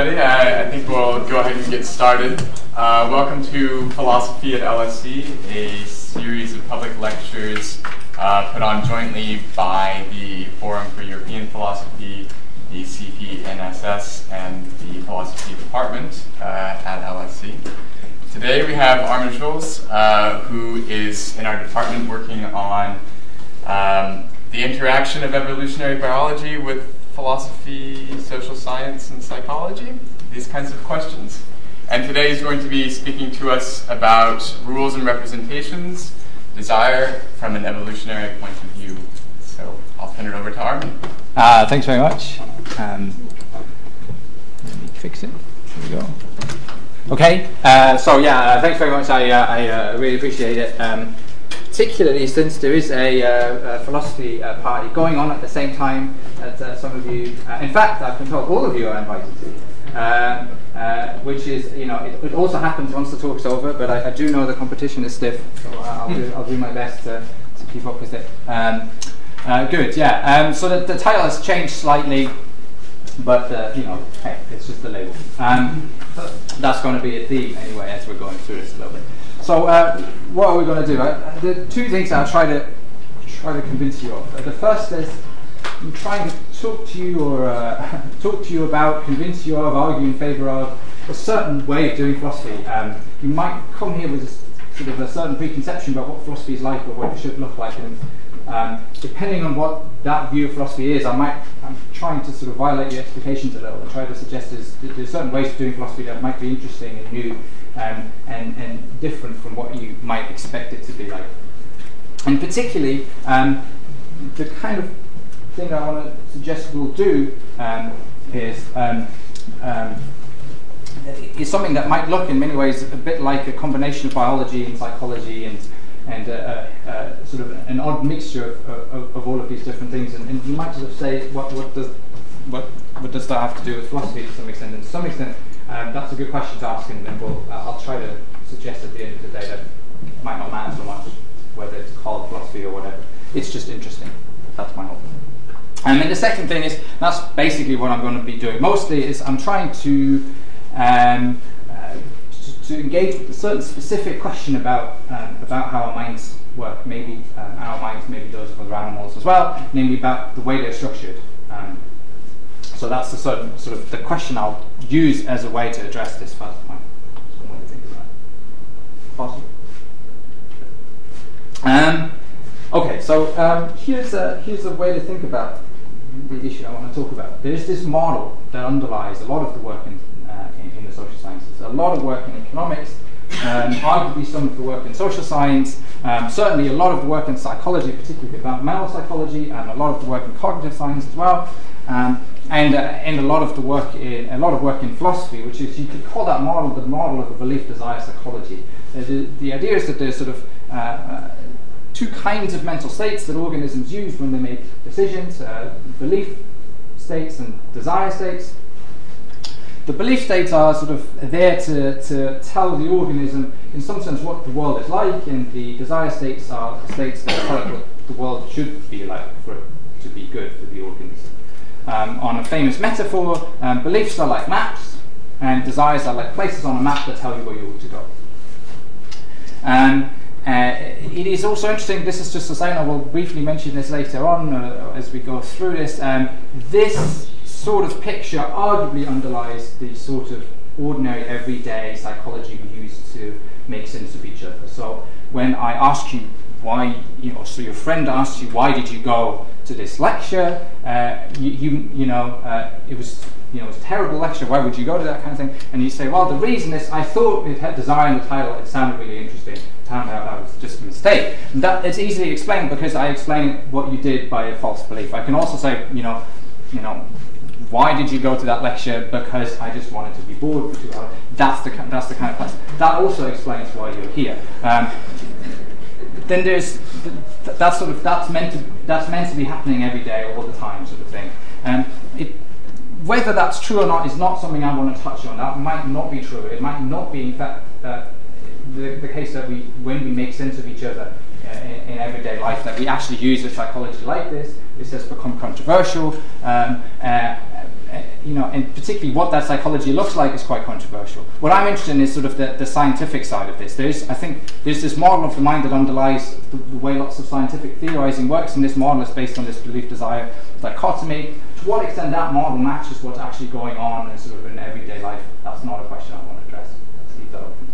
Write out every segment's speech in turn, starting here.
everybody. I, I, think we'll go ahead and get started. Uh, welcome to Philosophy at LSE, a series of public lectures uh, put on jointly by the Forum for European Philosophy, the CPNSS, and the Philosophy Department uh, at LSE. Today we have Armin Schulz, uh, who is in our department working on um, the interaction of evolutionary biology with philosophy, social science, and psychology? These kinds of questions. And today he's going to be speaking to us about rules and representations, desire from an evolutionary point of view. So I'll turn it over to Armin. Uh, thanks very much. Um, let me fix it. Here we go. Okay, uh, so yeah, uh, thanks very much. I, uh, I uh, really appreciate it. Um, particularly since there is a, uh, a philosophy uh, party going on at the same time as uh, some of you, uh, in fact, I've been told all of you are invited to. Um, uh, which is, you know, it, it, also happens once the talk's over, but I, I, do know the competition is stiff, so I'll, do, I'll do my best to, to keep up with it. Um, uh, good, yeah. Um, so the, the title has changed slightly, but, you know, hey, it's just the label. Um, that's going to be a theme anyway as we're going through this a little bit. So uh, what are we going to do? Uh, the two things I'll try to try to convince you of. Uh, the first is I'm trying to talk to you or uh, talk to you about, convince you of, argue in favour of a certain way of doing philosophy. Um, you might come here with a, sort of a certain preconception about what philosophy is like or what it should look like, and um, depending on what that view of philosophy is, I might I'm trying to sort of violate your expectations a little and try to suggest there's, there's certain ways of doing philosophy that might be interesting and new um, and, and different from what you might expect it to be like. And particularly, um, the kind of thing I want to suggest we'll do um, is um, um, is something that might look in many ways a bit like a combination of biology and psychology and and uh, uh, uh, sort of an odd mixture of, of, of, all of these different things. And, and you might sort of say, what, what does what, what does that have to do with philosophy to some extent? And to some extent, um, that's a good question to ask, and, then we'll, uh, I'll try to suggest at the end of the day that it might not matter so much whether it's called philosophy or whatever. It's just interesting. That's my hope. And then the second thing is, that's basically what I'm going to be doing. Mostly is I'm trying to um, uh, to, to, engage with a certain specific question about um, about how our minds work, maybe um, our minds, maybe those of other animals as well, namely about the way they're structured. Um, so that's the sort of, sort of the question I'll use as a way to address this first point. Possible? Um, okay, so um, here's, a, here's a way to think about the issue I want to talk about. There is this model that underlies a lot of the work in, uh, in, in, the social sciences, a lot of work in economics, um, arguably some of the work in social science, um, certainly a lot of the work in psychology, particularly about developmental psychology, and a lot of the work in cognitive science as well. Um, and, uh, and a lot of the work in, a lot of work in philosophy, which is you could call that model the model of a belief desire psychology. The, the idea is that there's sort of uh, uh, two kinds of mental states that organisms use when they make decisions: uh, belief states and desire states. The belief states are sort of there to, to tell the organism, in some sense, what the world is like, and the desire states are states that tell it what the world should be like for it to be good for the organism. Um, on a famous metaphor, um, beliefs are like maps, and desires are like places on a map that tell you where you ought to go. Um, uh, it is also interesting, this is just a sign, I will briefly mention this later on uh, as we go through this. Um, this sort of picture arguably underlies the sort of ordinary, everyday psychology we use to make sense of each other. So when I ask you why, you know, so your friend asks you, why did you go to this lecture. Uh, you, you, you, know, uh, it was you know, it was a terrible lecture. Why would you go to that kind of thing? And you say, well, the reason is I thought it had desire in the title. It sounded really interesting. Turned out that was just a mistake. And that it's easily explained because I explain what you did by a false belief. I can also say, you know, you know, why did you go to that lecture? Because I just wanted to be bored for two hours. That's the that's the kind of person. That also explains why you're here. Um, then there's th- that's sort of that's meant to that's meant to be happening every day all the time sort of thing and it, whether that's true or not is not something I want to touch on that might not be true it might not be in fact uh, the, the case that we when we make sense of each other uh, in, in, everyday life that we actually use a psychology like this this has become controversial um, uh, you know, and particularly what that psychology looks like is quite controversial. What I'm interested in is sort of the, the scientific side of this. There's, I think, there's this model of the mind that underlies the, the way lots of scientific theorizing works, and this model is based on this belief-desire dichotomy. To what extent that model matches what's actually going on in sort of in everyday life, that's not a question I want to address. Let's leave that open.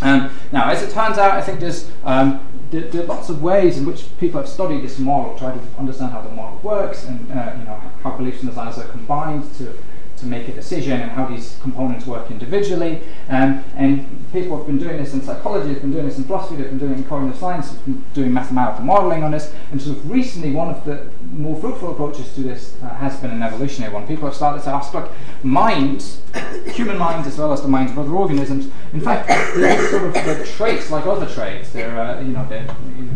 Um, now, as it turns out, I think there's um, there, there, are lots of ways in which people have studied this model, try to understand how the model works, and uh, you know how beliefs and desires are combined to to make a decision and how these components work individually. Um, and people have been doing this in psychology, they've been doing this in philosophy, they've been doing it in cognitive science, they've been doing mathematical modeling on this. And sort of recently, one of the more fruitful approaches to this uh, has been an evolutionary one. People have started to ask, look, minds, human minds as well as the minds of other organisms, in fact, they're sort of they're traits like other traits. They're, uh, you know, they're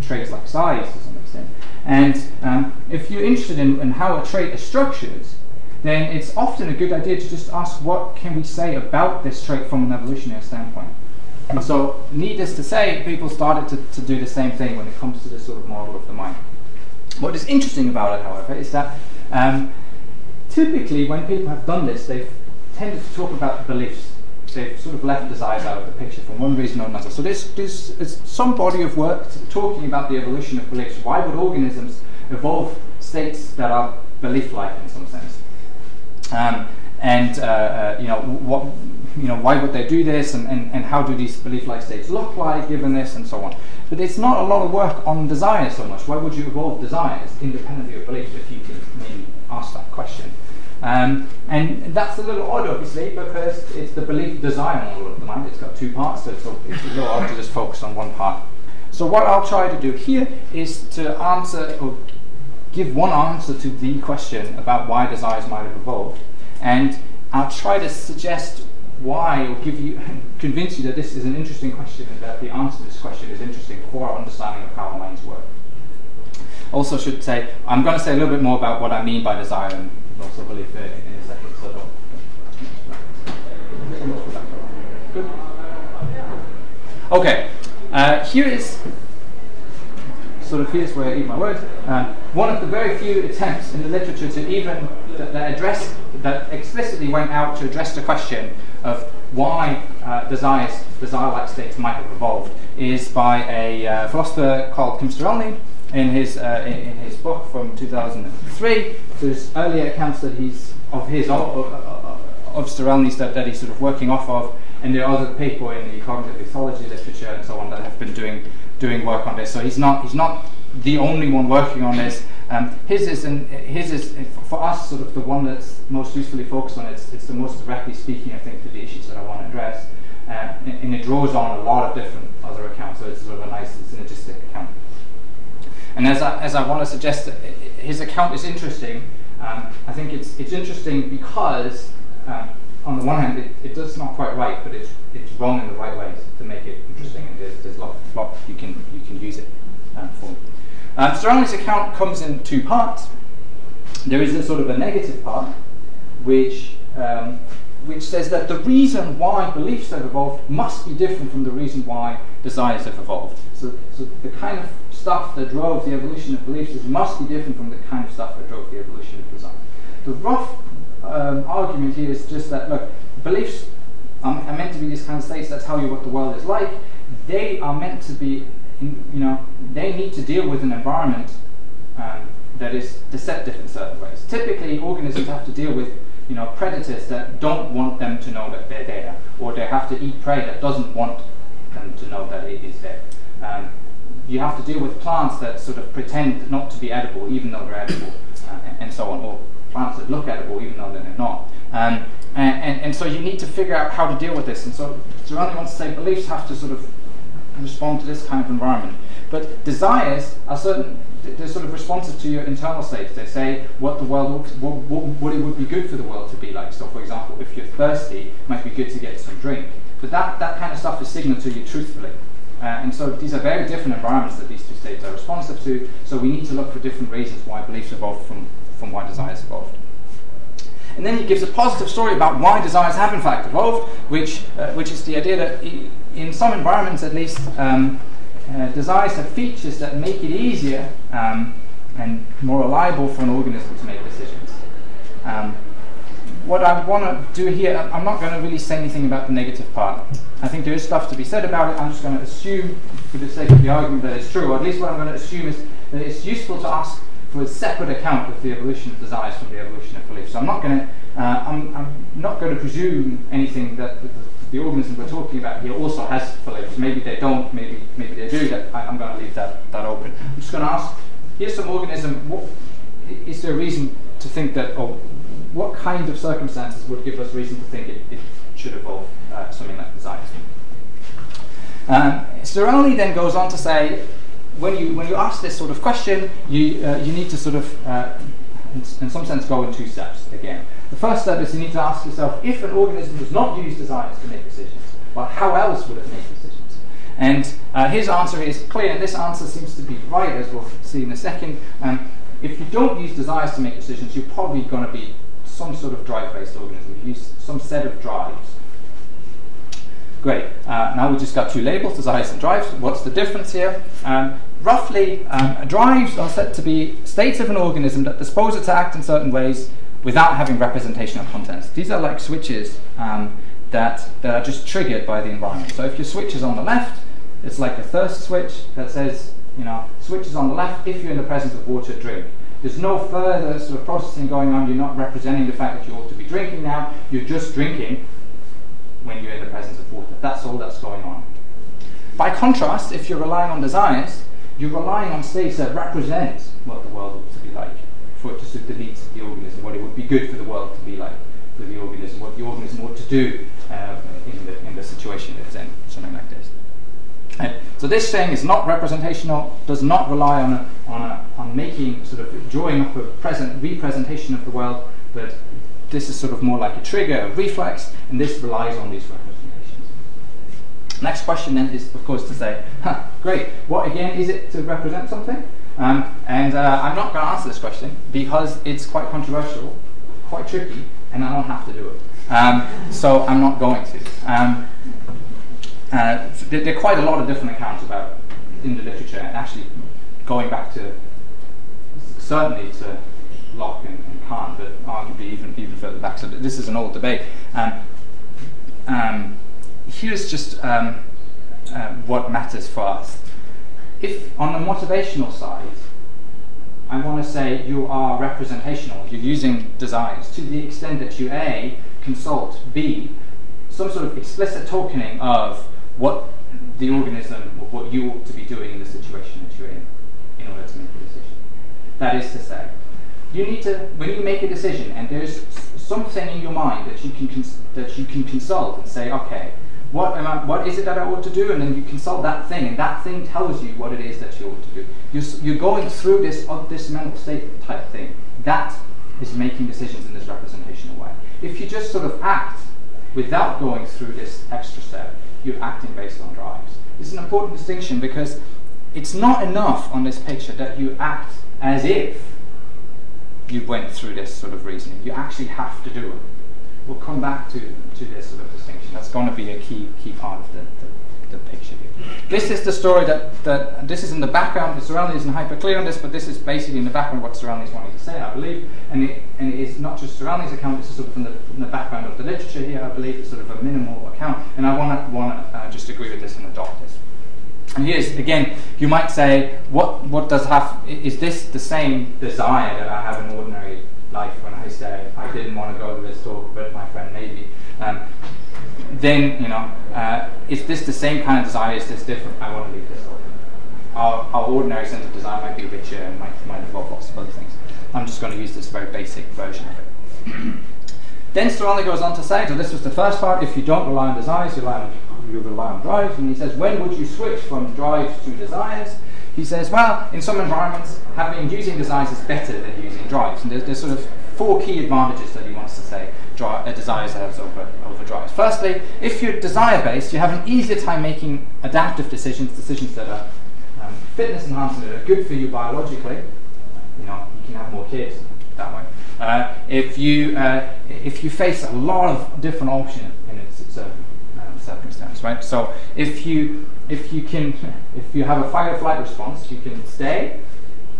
traits like size to some extent. And um, if you're interested in, in how a trait is structured, then it's often a good idea to just ask what can we say about this trait from an evolutionary standpoint. And so, needless to say, people started to, to do the same thing when it comes to this sort of model of the mind. What is interesting about it, however, is that um, typically when people have done this, they've tended to talk about beliefs. They've sort of left desires out of the picture for one reason or another. So there's, there's, some body of work talking about the evolution of beliefs. Why would organisms evolve states that are belief-like in some sense? Um, and uh, uh, you know what you know why would they do this? And, and, and how do these belief-like states look like given this and so on? But it's not a lot of work on desire so much. Why would you evolve desires independently of belief if you can maybe ask that question? Um, and that's a little odd obviously because it's the belief desire model of the mind. It's got two parts so it's a little odd to just focus on one part. So what I'll try to do here is to answer give one answer to the question about why desires might have evolved, and I'll try to suggest why or give you convince you that this is an interesting question and that the answer to this question is interesting for our understanding of how our minds work. Also, should say I'm going to say a little bit more about what I mean by desire and also belief in, in a second. So. Okay. Uh, here is sort of here's where I eat my words. Uh, one of the very few attempts in the literature to even that, that address that explicitly went out to address the question of why uh, desires, desire-like states might have evolved is by a uh, philosopher called Kim Sterelny in his uh, in, in, his book from 2003. There's earlier accounts that he's of his of, of, of that, that he's sort of working off of, and there are other people in the cognitive ethology literature and so on that have been doing doing work on this. So he's not he's not the only one working on this. Um, his is an, his is for us sort of the one that's most usefully focused on. It's it's the most directly speaking, I think, to the issues that I want to address, uh, and, it draws on a lot of different other accounts. So it's sort of a nice synergistic account. And as I, as I want to suggest, his account is interesting. Um, I think it's it's interesting because. Um, on the one hand, it, it does not quite right, but it's it's wrong in the right ways to make it interesting, and there's, there's a lot, lot you can you can use it uh, for. Sterelny's account comes in two parts. There is a sort of a negative part, which um, which says that the reason why beliefs have evolved must be different from the reason why desires have evolved. So, so the kind of stuff that drove the evolution of beliefs must be different from the kind of stuff that drove the evolution of desire. The rough um, argument here is just that look, beliefs are, are, meant to be these kind of states that tell you what the world is like. They are meant to be, you know, they need to deal with an environment um, that is deceptive in certain ways. Typically, organisms have to deal with you know, predators that don't want them to know that they're there, or they have to eat prey that doesn't want them to know that it is there. Um, you have to deal with plants that sort of pretend not to be edible, even though they're edible, uh, and, and, so on, or plants that look edible even though they're not. Um, and, and, and, so you need to figure out how to deal with this. And so Sterelny wants to say beliefs have to sort of respond to this kind of environment. But desires are certain, they're sort of responsive to your internal states. They say what the world what, what, what, it would be good for the world to be like. So, for example, if you're thirsty, it might be good to get some drink. But that, that kind of stuff is signaled to you truthfully. Uh, and so these are very different environments that these two states are responsive to. So we need to look for different reasons why beliefs evolve from from why desires evolved. And then he gives a positive story about why desires have in fact evolved, which, uh, which is the idea that in some environments at least, um, uh, desires have features that make it easier um, and more reliable for an organism to make decisions. Um, what I want to do here, I'm not going to really say anything about the negative part. I think there is stuff to be said about it. I'm just going to assume, for the sake of the argument, that it's true, or at least what I'm going to assume is that it's useful to ask for a separate account of the evolution of desires from the evolution of belief. So I'm not going to, uh, I'm, I'm, not going to presume anything that the, the, organism we're talking about here also has beliefs. Maybe they don't, maybe maybe they do. That I, am going to leave that that open. I'm just going to ask. Here's some organism. What, is there a reason to think that, or what kind of circumstances would give us reason to think it, it should evolve uh, something like desires? Um, Sterelny then goes on to say when you when you ask this sort of question, you uh, you need to sort of uh, in, in, some sense go in two steps again. The first step is you need to ask yourself if an organism does not use desires to make decisions, well, how else would it make decisions? And uh, his answer is clear, and this answer seems to be right, as we'll see in a second. Um, if you don't use desires to make decisions, you're probably going to be some sort of drive-based organism. You use some set of drives Great. Uh, now we just got two labels, desires and drives. What's the difference here? Um, roughly, um, drives are said to be states of an organism that dispose it to act in certain ways without having representational contents. These are like switches um, that, that are just triggered by the environment. So if your switch is on the left, it's like a thirst switch that says, you know, switch is on the left if you're in the presence of water, drink. There's no further sort of processing going on. You're not representing the fact that you ought to be drinking now. You're just drinking when you're in the presence of water. That's all that's going on. By contrast, if you're relying on desires, you're relying on states that represent what the world ought to be like for it to suit the needs of the organism, what it would be good for the world to be like for the organism, what the organism ought to do uh, in, the, in the situation it is in, something like this. And so this thing is not representational, does not rely on, a, on, a, on making, sort of drawing up a present representation of the world, but this is sort of more like a trigger, a reflex, and this relies on these representations. Next question then is, of course, to say, huh, great, what again is it to represent something? Um, and uh, I'm not going to answer this question because it's quite controversial, quite tricky, and I don't have to do it. Um, so I'm not going to. Um, uh, there, there, are quite a lot of different accounts about in the literature, and actually going back to certainly to Locke and, and Kant, but arguably even, even further back. So this is an old debate. Um, um, here's just um, uh, what matters for us. If on the motivational side, I want to say you are representational, you're using desires to the extent that you A, consult, B, some sort of explicit tokening of what the organism, what you ought to be doing in the situation that you're in, in order to make a decision. That is to say, you need to, when you make a decision and there's something in your mind that you can cons- that you can consult and say, okay, what am I, what is it that I ought to do? And then you consult that thing, and that thing tells you what it is that you ought to do. You're, you're going through this uh, this mental state type thing. That is making decisions in this representational way. If you just sort of act without going through this extra step, you're acting based on drives. It's an important distinction because it's not enough on this picture that you act as if you went through this sort of reasoning. You actually have to do it. We'll come back to, to this sort of distinction. That's going to be a key key part of the, the, the picture here. This is the story that, that this is in the background. The Sterelny isn't hyper clear on this, but this is basically in the background what Sterelny is wanting to say, I believe. And it, and it is not just Sterelny's account, is sort of in the, in the background of the literature here, I believe. It's sort of a minimal account. And I want to want to uh, just agree with this and adopt this. And here's again, you might say, what what does have is this the same desire that I have in ordinary life when I say I didn't want to go to this talk, but my friend maybe. Um, then you know, uh, is this the same kind of desire? Is this different? I want to leave this open. Our, our ordinary sense of desire might be richer and might, might involve lots of other things. I'm just going to use this very basic version of it. then Sterelny goes on to say, so this was the first part, if you don't rely on desires, you rely on you rely on drives, and he says, when would you switch from drives to desires? He says, well, in some environments, having using desires is better than using drives. And there's, there's sort of four key advantages that he wants to say dri- uh, desires have over, over drives. Firstly, if you're desire based, you have an easier time making adaptive decisions, decisions that are um, fitness enhancing, that are good for you biologically. You know, you can have more kids that way. Uh, if you uh, if you face a lot of different options in a certain circumstance, right? So if you if you can if you have a fight or flight response, you can stay,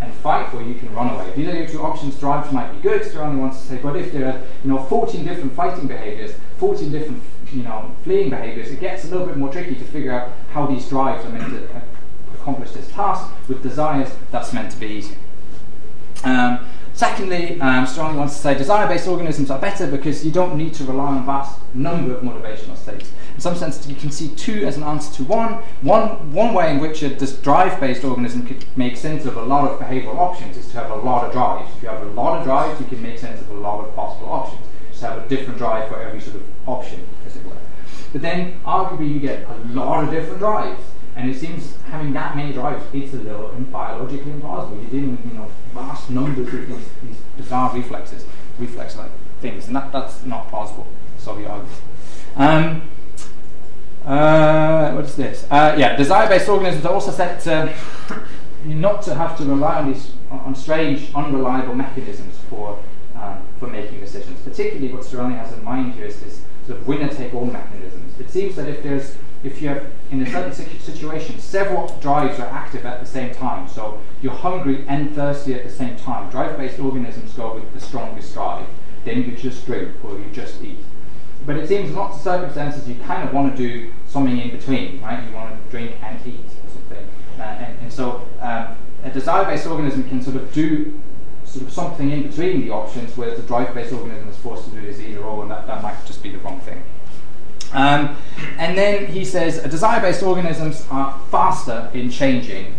and fight, or you can run away. These are your two options, drives might be good, Sterelny wants to say, but if there are you know 14 different fighting behaviors, 14 different you know fleeing behaviors, it gets a little bit more tricky to figure out how these drives are meant to accomplish this task. With desires, that's meant to be easy. Um, secondly, um, Sterelny wants to say desire-based organisms are better because you don't need to rely on a vast number of motivational states. In some sense, you can see two as an answer to one. One, one way in which a drive-based organism could make sense of a lot of behavioral options is to have a lot of drives. If you have a lot of drives, you can make sense of a lot of possible options. Just have a different drive for every sort of option, as it were. But then, arguably, you get a lot of different drives. And it seems having that many drives, it's a little biologically impossible. You're dealing with you know vast numbers of these, these bizarre reflexes, reflex-like things, and that, that's not possible. So we argue. Um, uh, what is this? Uh, yeah, desire-based organisms are also set to not to have to rely on these on strange, unreliable mechanisms for um, for making decisions. Particularly, what Sterelny has in mind here is this sort of winner-take-all mechanisms. It seems that if there's if you have in a certain situation several drives are active at the same time, so you're hungry and thirsty at the same time. Drive-based organisms go with the strongest drive. Then you just drink or you just eat. But it seems in lots of circumstances you kind of want to do something in between, right? You want to drink and eat or something. Uh, and, and, so um, a desire-based organism can sort of do sort of something in between the options, whereas a drive-based organism is forced to do this either or, and that, that might just be the wrong thing. Um, and then he says desire-based organisms are faster in changing,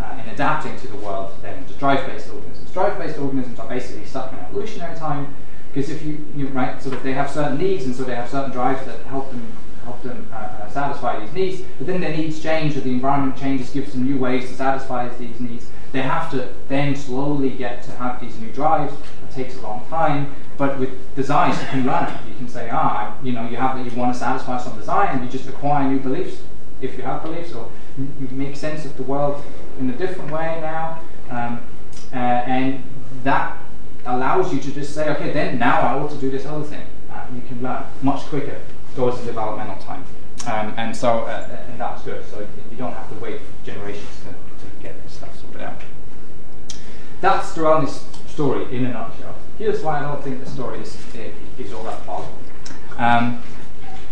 uh, in adapting to the world than drive-based organisms. Drive-based organisms are basically stuck in evolutionary time because if you, you right, sort of they have certain needs, and so they have certain drives that help them help them uh, uh, satisfy these needs. But then their needs change, or the environment changes, gives them new ways to satisfy these needs. They have to then slowly get to have these new drives. It takes a long time. But with design, you can learn. You can say, ah, you know, you have you want to satisfy some design, and you just acquire new beliefs if you have beliefs, or you make sense of the world in a different way now. Um, uh, and that allows you to just say, okay, then now I ought to do this other thing. Uh, you can learn much quicker, goes in developmental time. Um, and so, uh, and that's good. So you don't have to wait generations to, to get this stuff sorted out. That's Sterelny's story in a nutshell. Here's why I don't think the story is, is all that possible. Um,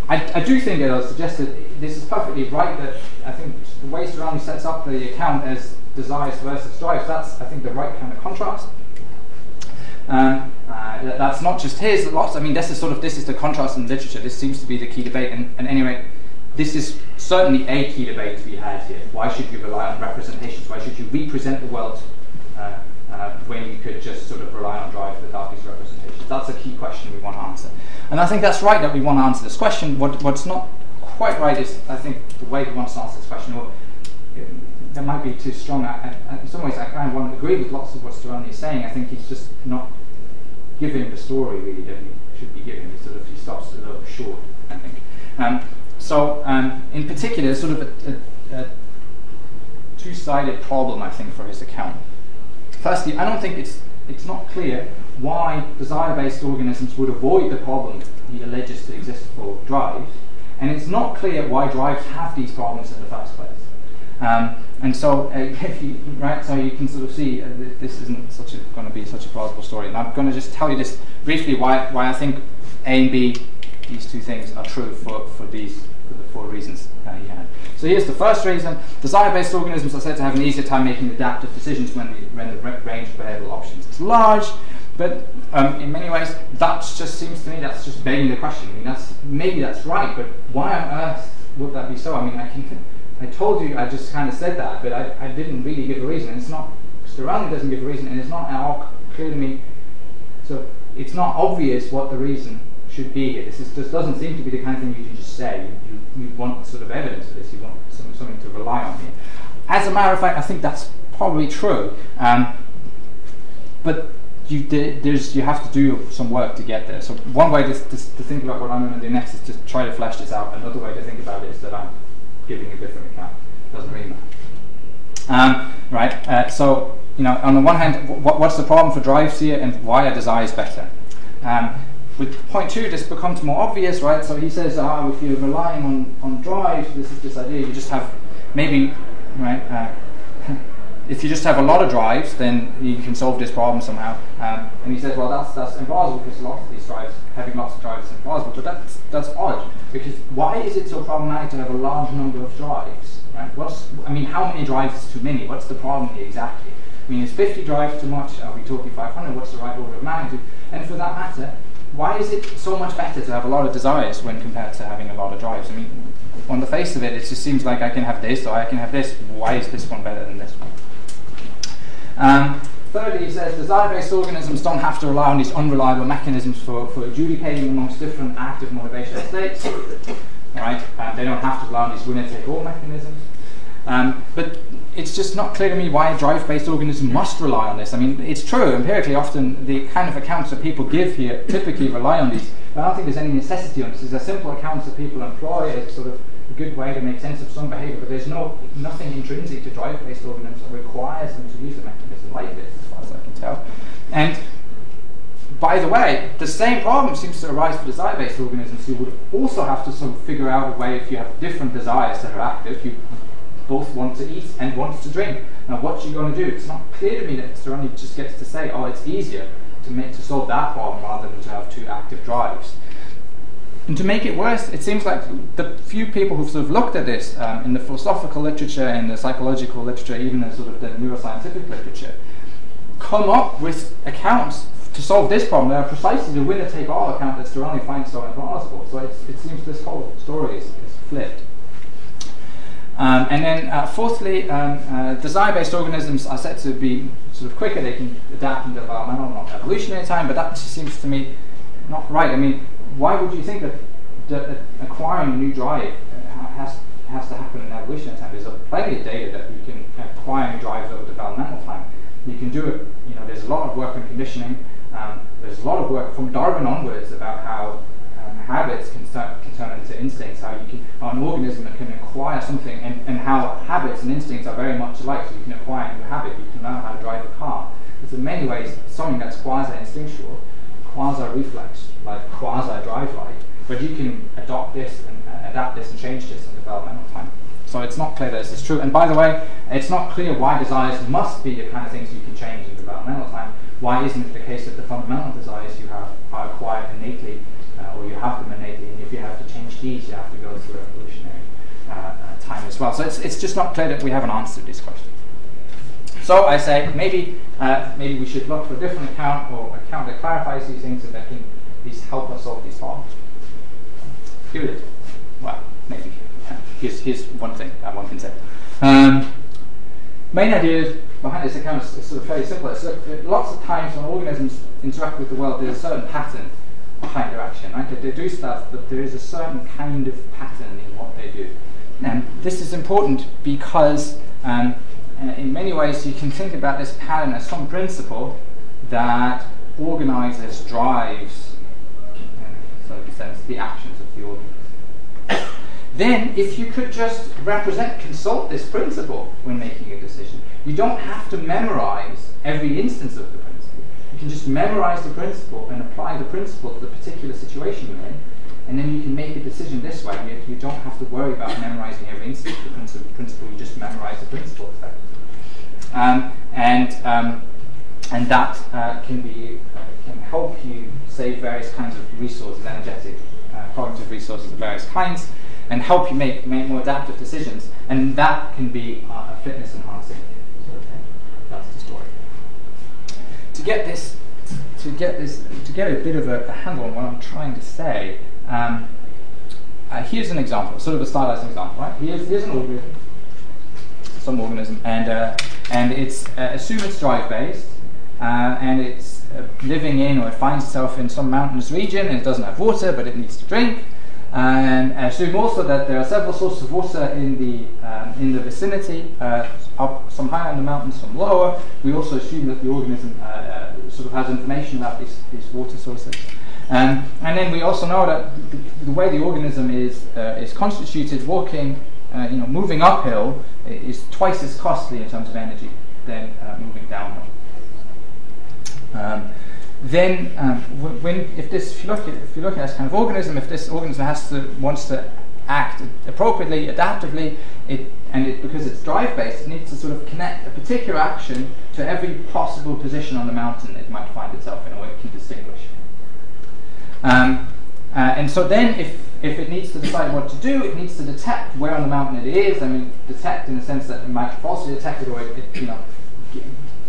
I, I, do think, as I suggested, this is perfectly right that I think the way Sterelny sets up the account as desires versus drives, that's, I think, the right kind of contrast. Um, uh, that's not just his. Lots. I mean, this is sort of this is the contrast in literature. This seems to be the key debate. And, and anyway, this is certainly a key debate to be had here. Why should you rely on representations? Why should you represent the world uh, uh, when you could just sort of rely on drive without these representations? That's a key question we want to answer. And I think that's right that we want to answer this question. What, what's not quite right is, I think, the way we want to answer this question, or that might be too strong. I, I, in some ways, I kind of want to agree with lots of what Sterelny is saying. I think he's just not giving the story really that he should be giving. He sort of he stops a little short, I think. Um, so, um, in particular, sort of a, a, a two-sided problem, I think, for his account. Firstly, I don't think it's it's not clear why desire-based organisms would avoid the problem he alleges to exist for drives, and it's not clear why drives have these problems in the first place. Um, and so, uh, you, right, so you can sort of see uh, this isn't such going to be such a plausible story. And I'm going to just tell you this briefly why, why I think A and B, these two things, are true for, for these four reasons uh, he had. So here's the first reason: desire-based organisms are said to have an easier time making adaptive decisions when the, range of behavioural options is large. But um, in many ways, that just seems to me that's just begging the question. I mean, that's maybe that's right, but why on earth would that be so? I mean, I can I told you, I just kind of said that, but I, I didn't really give a reason. It's not, Sterelny doesn't give a reason, and it's not at all clear to me. So it's not obvious what the reason should be here. This, is, doesn't seem to be the kind of thing you can just say. You, you, you want sort of evidence for this, you want some, something to rely on here. As a matter of fact, I think that's probably true. Um, but you, there's, you have to do some work to get there. So one way to, to, to think about what I'm going to do next is to try to flesh this out. Another way to think about it is that I'm giving a different account. Doesn't really matter. Um, right, uh, so, you know, on the one hand, what's the problem for drives here and why are desires better? Um, with point two, this becomes more obvious, right? So he says, ah, if you're relying on, on drives, this is this idea, you just have maybe, right, uh, if you just have a lot of drives, then you can solve this problem somehow. Um, and he says, well, that's that's implausible because lots of these drives, having lots of drives is implausible. But that's that's odd because why is it so problematic to have a large number of drives? Right? What's I mean, how many drives is too many? What's the problem here exactly? I mean, is 50 drives too much? Are we talking 500? What's the right order of magnitude? And for that matter, why is it so much better to have a lot of desires when compared to having a lot of drives? I mean, on the face of it, it just seems like I can have this or I can have this. Why is this one better than this one? Um, thirdly, he says desire-based organisms don't have to rely on these unreliable mechanisms for, for adjudicating amongst different active motivation states. Right? Um, they don't have to rely on these winner-take-all mechanisms. Um, but it's just not clear to me why a drive-based organism must rely on this. I mean, it's true, empirically, often the kind of accounts that people give here typically rely on these, but I don't think there's any necessity on this. These are simple accounts that people employ as sort of a good way to make sense of some behavior, but there's no nothing intrinsic to drive-based organisms that requires them to use a mechanism like this, as far as I can tell. And by the way, the same problem seems to arise for desire-based organisms who would also have to sort of figure out a way if you have different desires that are active, you both want to eat and want to drink. Now, what are you're going to do? It's not clear to me that Sterelny just gets to say, "Oh, it's easier to make to solve that problem rather than to have two active drives." And to make it worse, it seems like the few people who've sort of looked at this um, in the philosophical literature in the psychological literature, even in sort of the neuroscientific literature, come up with accounts to solve this problem that are precisely the winner-take-all account that Sterelny finds so implausible. So it seems this whole story is, is flipped. Um, and then uh, fourthly, um, uh, desire-based organisms are said to be sort of quicker. They can adapt in developmental, not evolutionary time, but that seems to me not right. I mean, why would you think that, that acquiring a new drive uh, has, has to happen in evolutionary time? There's plenty of data that you can acquire new drives over developmental time. You can do it, you know, there's a lot of work on conditioning. Um, there's a lot of work from Darwin onwards about how habits can, start, can turn into instincts, how you can, how an organism can acquire something, and, and how habits and instincts are very much alike. So you can acquire a new habit, you can learn how to drive a car. It's in many ways something that's quasi-instinctual, quasi-reflex, like quasi-drive-like, but you can adopt this and uh, adapt this and change this in developmental time. So it's not clear that this is true. And by the way, it's not clear why desires must be the kind of things you can change in developmental time. Why isn't it the case that the fundamental desires you have are acquired innately have them innately, and if you have to change these, you have to go through evolutionary uh, uh, time as well. So it's, it's just not clear that we have an answer to this question. So I say maybe uh, maybe we should look for a different account or account that clarifies these things and that can at least help us solve these problems. Do it. Well, maybe. Here's, here's one thing that one can say. Um, main idea behind this account is, is sort of fairly simple. So lots of times when organisms interact with the world, there's a certain pattern behind their action, right? They, they do stuff, but there is a certain kind of pattern in what they do. And this is important because um, uh, in many ways you can think about this pattern as some principle that organizes, drives, in a sense, the actions of the organism. then, if you could just represent, consult this principle when making a decision, you don't have to memorize every instance of the you can just memorize the principle and apply the principle to the particular situation you're in, and then you can make a decision this way. You, you don't have to worry about memorizing every instance of the principle, you just memorize the principle um, and, um, and that uh, can, be, uh, can help you save various kinds of resources, energetic, uh, cognitive resources of various kinds, and help you make, make more adaptive decisions. And that can be uh, fitness enhancing to get this, to get this, to get a bit of a, a handle on what I'm trying to say, um, uh, here's an example, sort of a stylized example, right? Here's, here's an organism, some organism, and uh, and it's uh, assume it's drive based, uh, and it's uh, living in or it finds itself in some mountainous region, and it doesn't have water, but it needs to drink. And assume also that there are several sources of water in the um, in the vicinity, uh, up some higher in the mountains, some lower. We also assume that the organism uh, uh, sort of has information about these, these water sources. Um, and then we also know that the, the way the organism is uh, is constituted, walking, uh, you know, moving uphill is twice as costly in terms of energy than uh, moving downhill. Um, then um, when if this if you look at if you look at this kind of organism, if this organism has to wants to act appropriately, adaptively, it and it, because it's drive based, it needs to sort of connect a particular action to every possible position on the mountain it might find itself in, or it can distinguish. Um, uh, and so then, if, if it needs to decide what to do, it needs to detect where on the mountain it is. I mean, detect in the sense that it might falsely detect it, or it, it you know,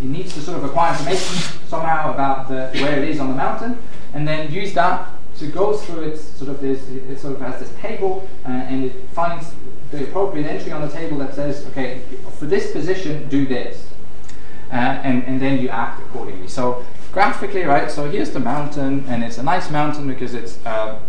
it needs to sort of acquire information somehow about the, where it is on the mountain, and then use that to go through its sort of this. It sort of has this table, uh, and it finds the appropriate entry on the table that says, okay, for this position, do this, uh, and and then you act accordingly. So graphically, right? So here's the mountain, and it's a nice mountain because it's uh,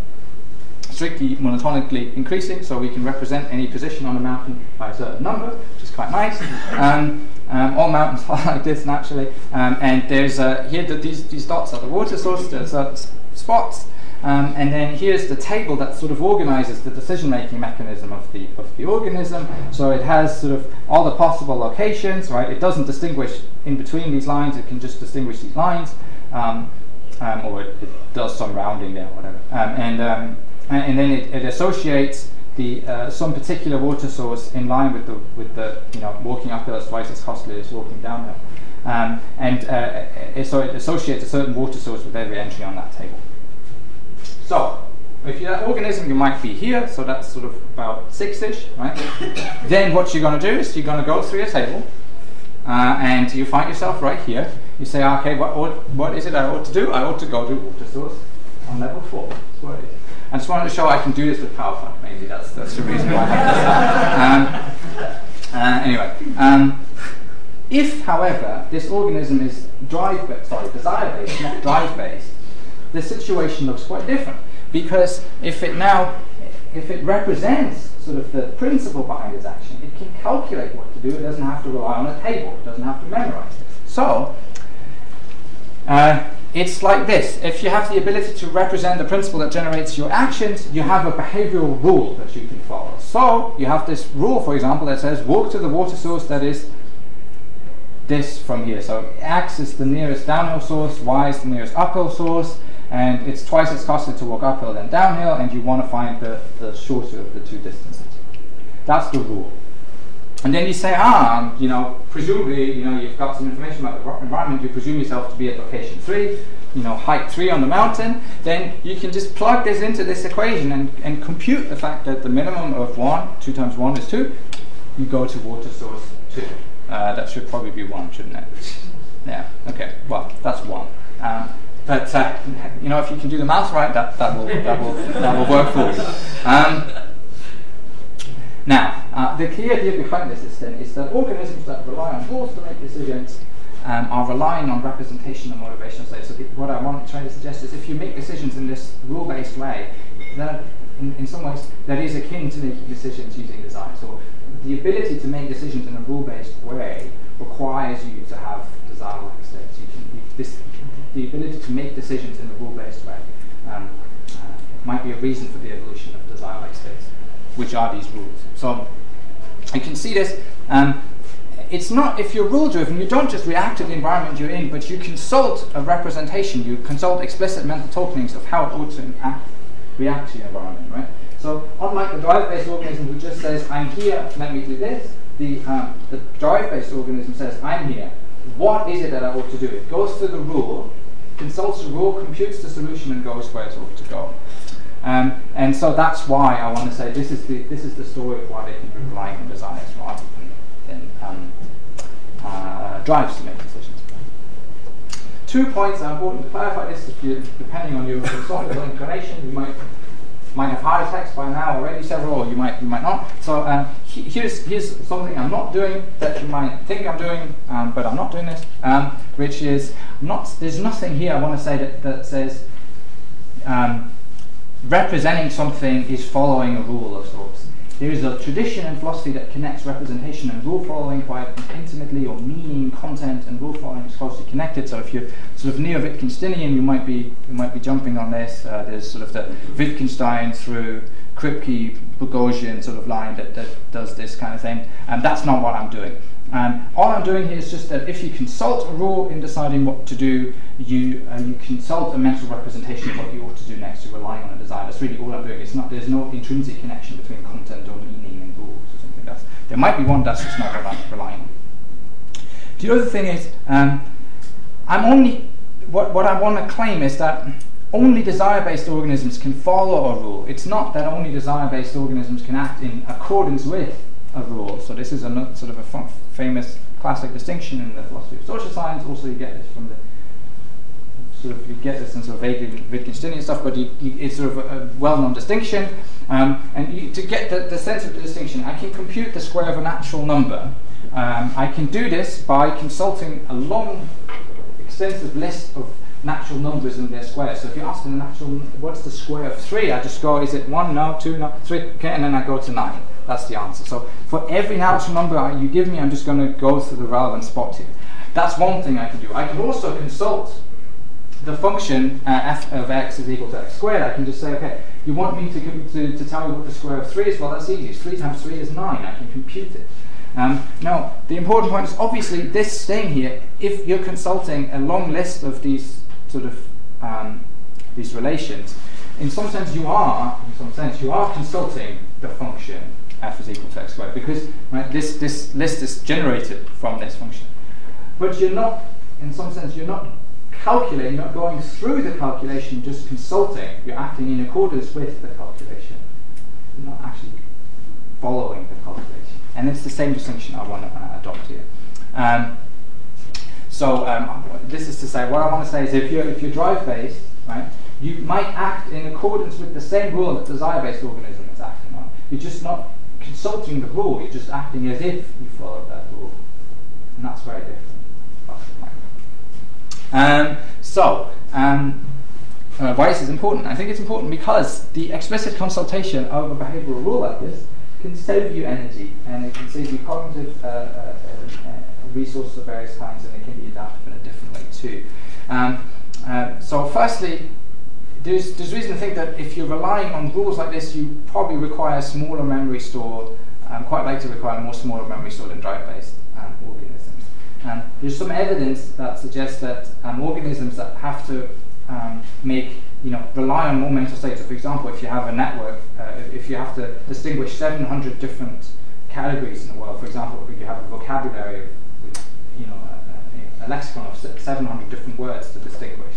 strictly monotonically increasing, so we can represent any position on a mountain by a certain number, which is quite nice. Um, um, all mountains are like this naturally, um, and there's uh, here the, these these dots are the water source. There's certain spots. Um, and then here's the table that sort of organizes the decision-making mechanism of the of the organism. So it has sort of all the possible locations, right? It doesn't distinguish in between these lines. It can just distinguish these lines, um, um, or it, it, does some rounding there, whatever. Um, and, um, and and then it, it associates the uh, some particular water source in line with the with the you know walking uphill is twice as costly as walking downhill. Um, and uh, so it associates a certain water source with every entry on that table. So, if that organism, you might be here, so that's sort of about six-ish, right? then what you're going to do is you're going to go through your table, uh, and you find yourself right here. You say, okay, what, what, what is it I ought to do? I ought to go to water source on level four. That's what it is. I just wanted to show I can do this with PowerPoint. Maybe that's, that's the reason why I have this. Um, uh, anyway, um, if, however, this organism is drive, sorry, desire-based, not drive-based, the situation looks quite different. Because if it now, if it represents sort of the principle behind its action, it can calculate what to do. It doesn't have to rely on a table. It doesn't have to memorize it. So, uh, it's like this. If you have the ability to represent the principle that generates your actions, you have a behavioral rule that you can follow. So, you have this rule, for example, that says walk to the water source that is this from here. So, x is the nearest downhill source, y is the nearest uphill source, and it's twice as costly to walk uphill than downhill, and you want to find the, the shorter of the two distances. That's the rule. And then you say, ah, um, you know, presumably, you know, you've got some information about the environment, you presume yourself to be at location three, you know, height three on the mountain, then you can just plug this into this equation and, and compute the fact that the minimum of one, two times one is two, you go to water source two. Uh, that should probably be one, shouldn't it? Yeah, okay, well, that's one. Um, but uh, you know, if you can do the math right, that, that will that will that will work for you. Um, now, uh, the key idea behind this system is that organisms that rely on rules to make decisions um, are relying on representation and motivation states. So what I want to try to suggest is if you make decisions in this rule-based way, that in, in some ways that is akin to making decisions using design. So the ability to make decisions in a rule-based way requires you to have desire-like states. You can, this, the ability to make decisions in a rule-based way um, uh, might be a reason for the evolution of desire-like states, which are these rules. So you can see this. Um, it's not if you're rule-driven, you don't just react to the environment you're in, but you consult a representation. You consult explicit mental tokenings of how it ought to act, react to your environment, right? So unlike the drive-based organism who just says, "I'm here, let me do this," the um, the drive-based organism says, "I'm here. What is it that I ought to do?" It goes through the rule, consults the rule, computes the solution, and goes where it ought to go. Um, and so that's why I want to say this is the this is the story of why they can be relying on desires rather than, um, uh, drives to make decisions. Two points are important to clarify this. Depending on your philosophical inclination, you might might have heart attacks by now already, several, or you might you might not. So um, he, here's here's something I'm not doing that you might think I'm doing, um, but I'm not doing this. Um, which is not there's nothing here I want to say that that says um, representing something is following a rule of sorts. There is a tradition in philosophy that connects representation and rule following quite intimately, or meaning, content, and rule following is closely connected. So if you're sort of neo-Wittgensteinian, you might be you might be jumping on this. Uh, there's sort of the Wittgenstein through Kripke, Boghossian sort of line that, that does this kind of thing, and that's not what I'm doing. Um, all I'm doing here is just that if you consult a rule in deciding what to do, you uh, you consult a mental representation of what you ought to do next. You're relying on a desire. That's really all I'm doing. It's not there's no intrinsic connection between content or meaning and rules or something. That's there might be one that's just not what I'm relying on. The other thing is, um, I'm only what, what I want to claim is that only desire-based organisms can follow a rule. It's not that only desire-based organisms can act in accordance with a rule. So this is a sort of a f- famous classic distinction in the philosophy of social science. Also, you get this from the sort of you get this in sort of vaguely Wittgensteinian stuff, but you, you, it's sort of a, a well-known distinction. Um, and you, to get the, the, sense of the distinction, I can compute the square of a natural number. Um, I can do this by consulting a long, extensive list of natural numbers and their squares. So if you ask me the natural, what's the square of three? I just go, is it one? No, two? No, three? Okay, and then I go to nine. That's the answer. So for every natural number you give me, I'm just going to go through the relevant spot here. That's one thing I can do. I can also consult the function uh, f of x is equal to x squared, I can just say, okay, you want me to, to, to tell you what the square of 3 is? Well, that's easy. 3 times 3 is 9. I can compute it. Um, now, the important point is obviously this thing here, if you're consulting a long list of these sort of um, these relations, in some sense you are, in some sense, you are consulting the function f is equal to x squared because right, this, this list is generated from this function. But you're not, in some sense, you're not calculating, you're not going through the calculation, just consulting. You're acting in accordance with the calculation. You're not actually following the calculation. And it's the same distinction I want to uh, adopt here. Um, so um, this is to say, what I want to say is if you're, if you're drive-based, right, you might act in accordance with the same rule that the desire-based organism is acting on. You're just not consulting the rule, you're just acting as if you followed that rule. And that's very different. Um, so, um, uh, is important? I think it's important because the explicit consultation of a behavioral rule like this can save you energy and it can save you cognitive uh, uh, uh resources of various kinds and it can be adapted in a different way too. Um, uh, so, firstly, there's, there's reason to think that if you're relying on rules like this, you probably require a smaller memory store, um, quite likely require more smaller memory store than drive-based um, organisms. Um, there's some evidence that suggests that um, organisms that have to um, make, you know, rely on more mental states. So for example, if you have a network, uh, if you have to distinguish 700 different categories in the world, for example, if you have a vocabulary with, you know, a, a, lexicon of 700 different words to distinguish,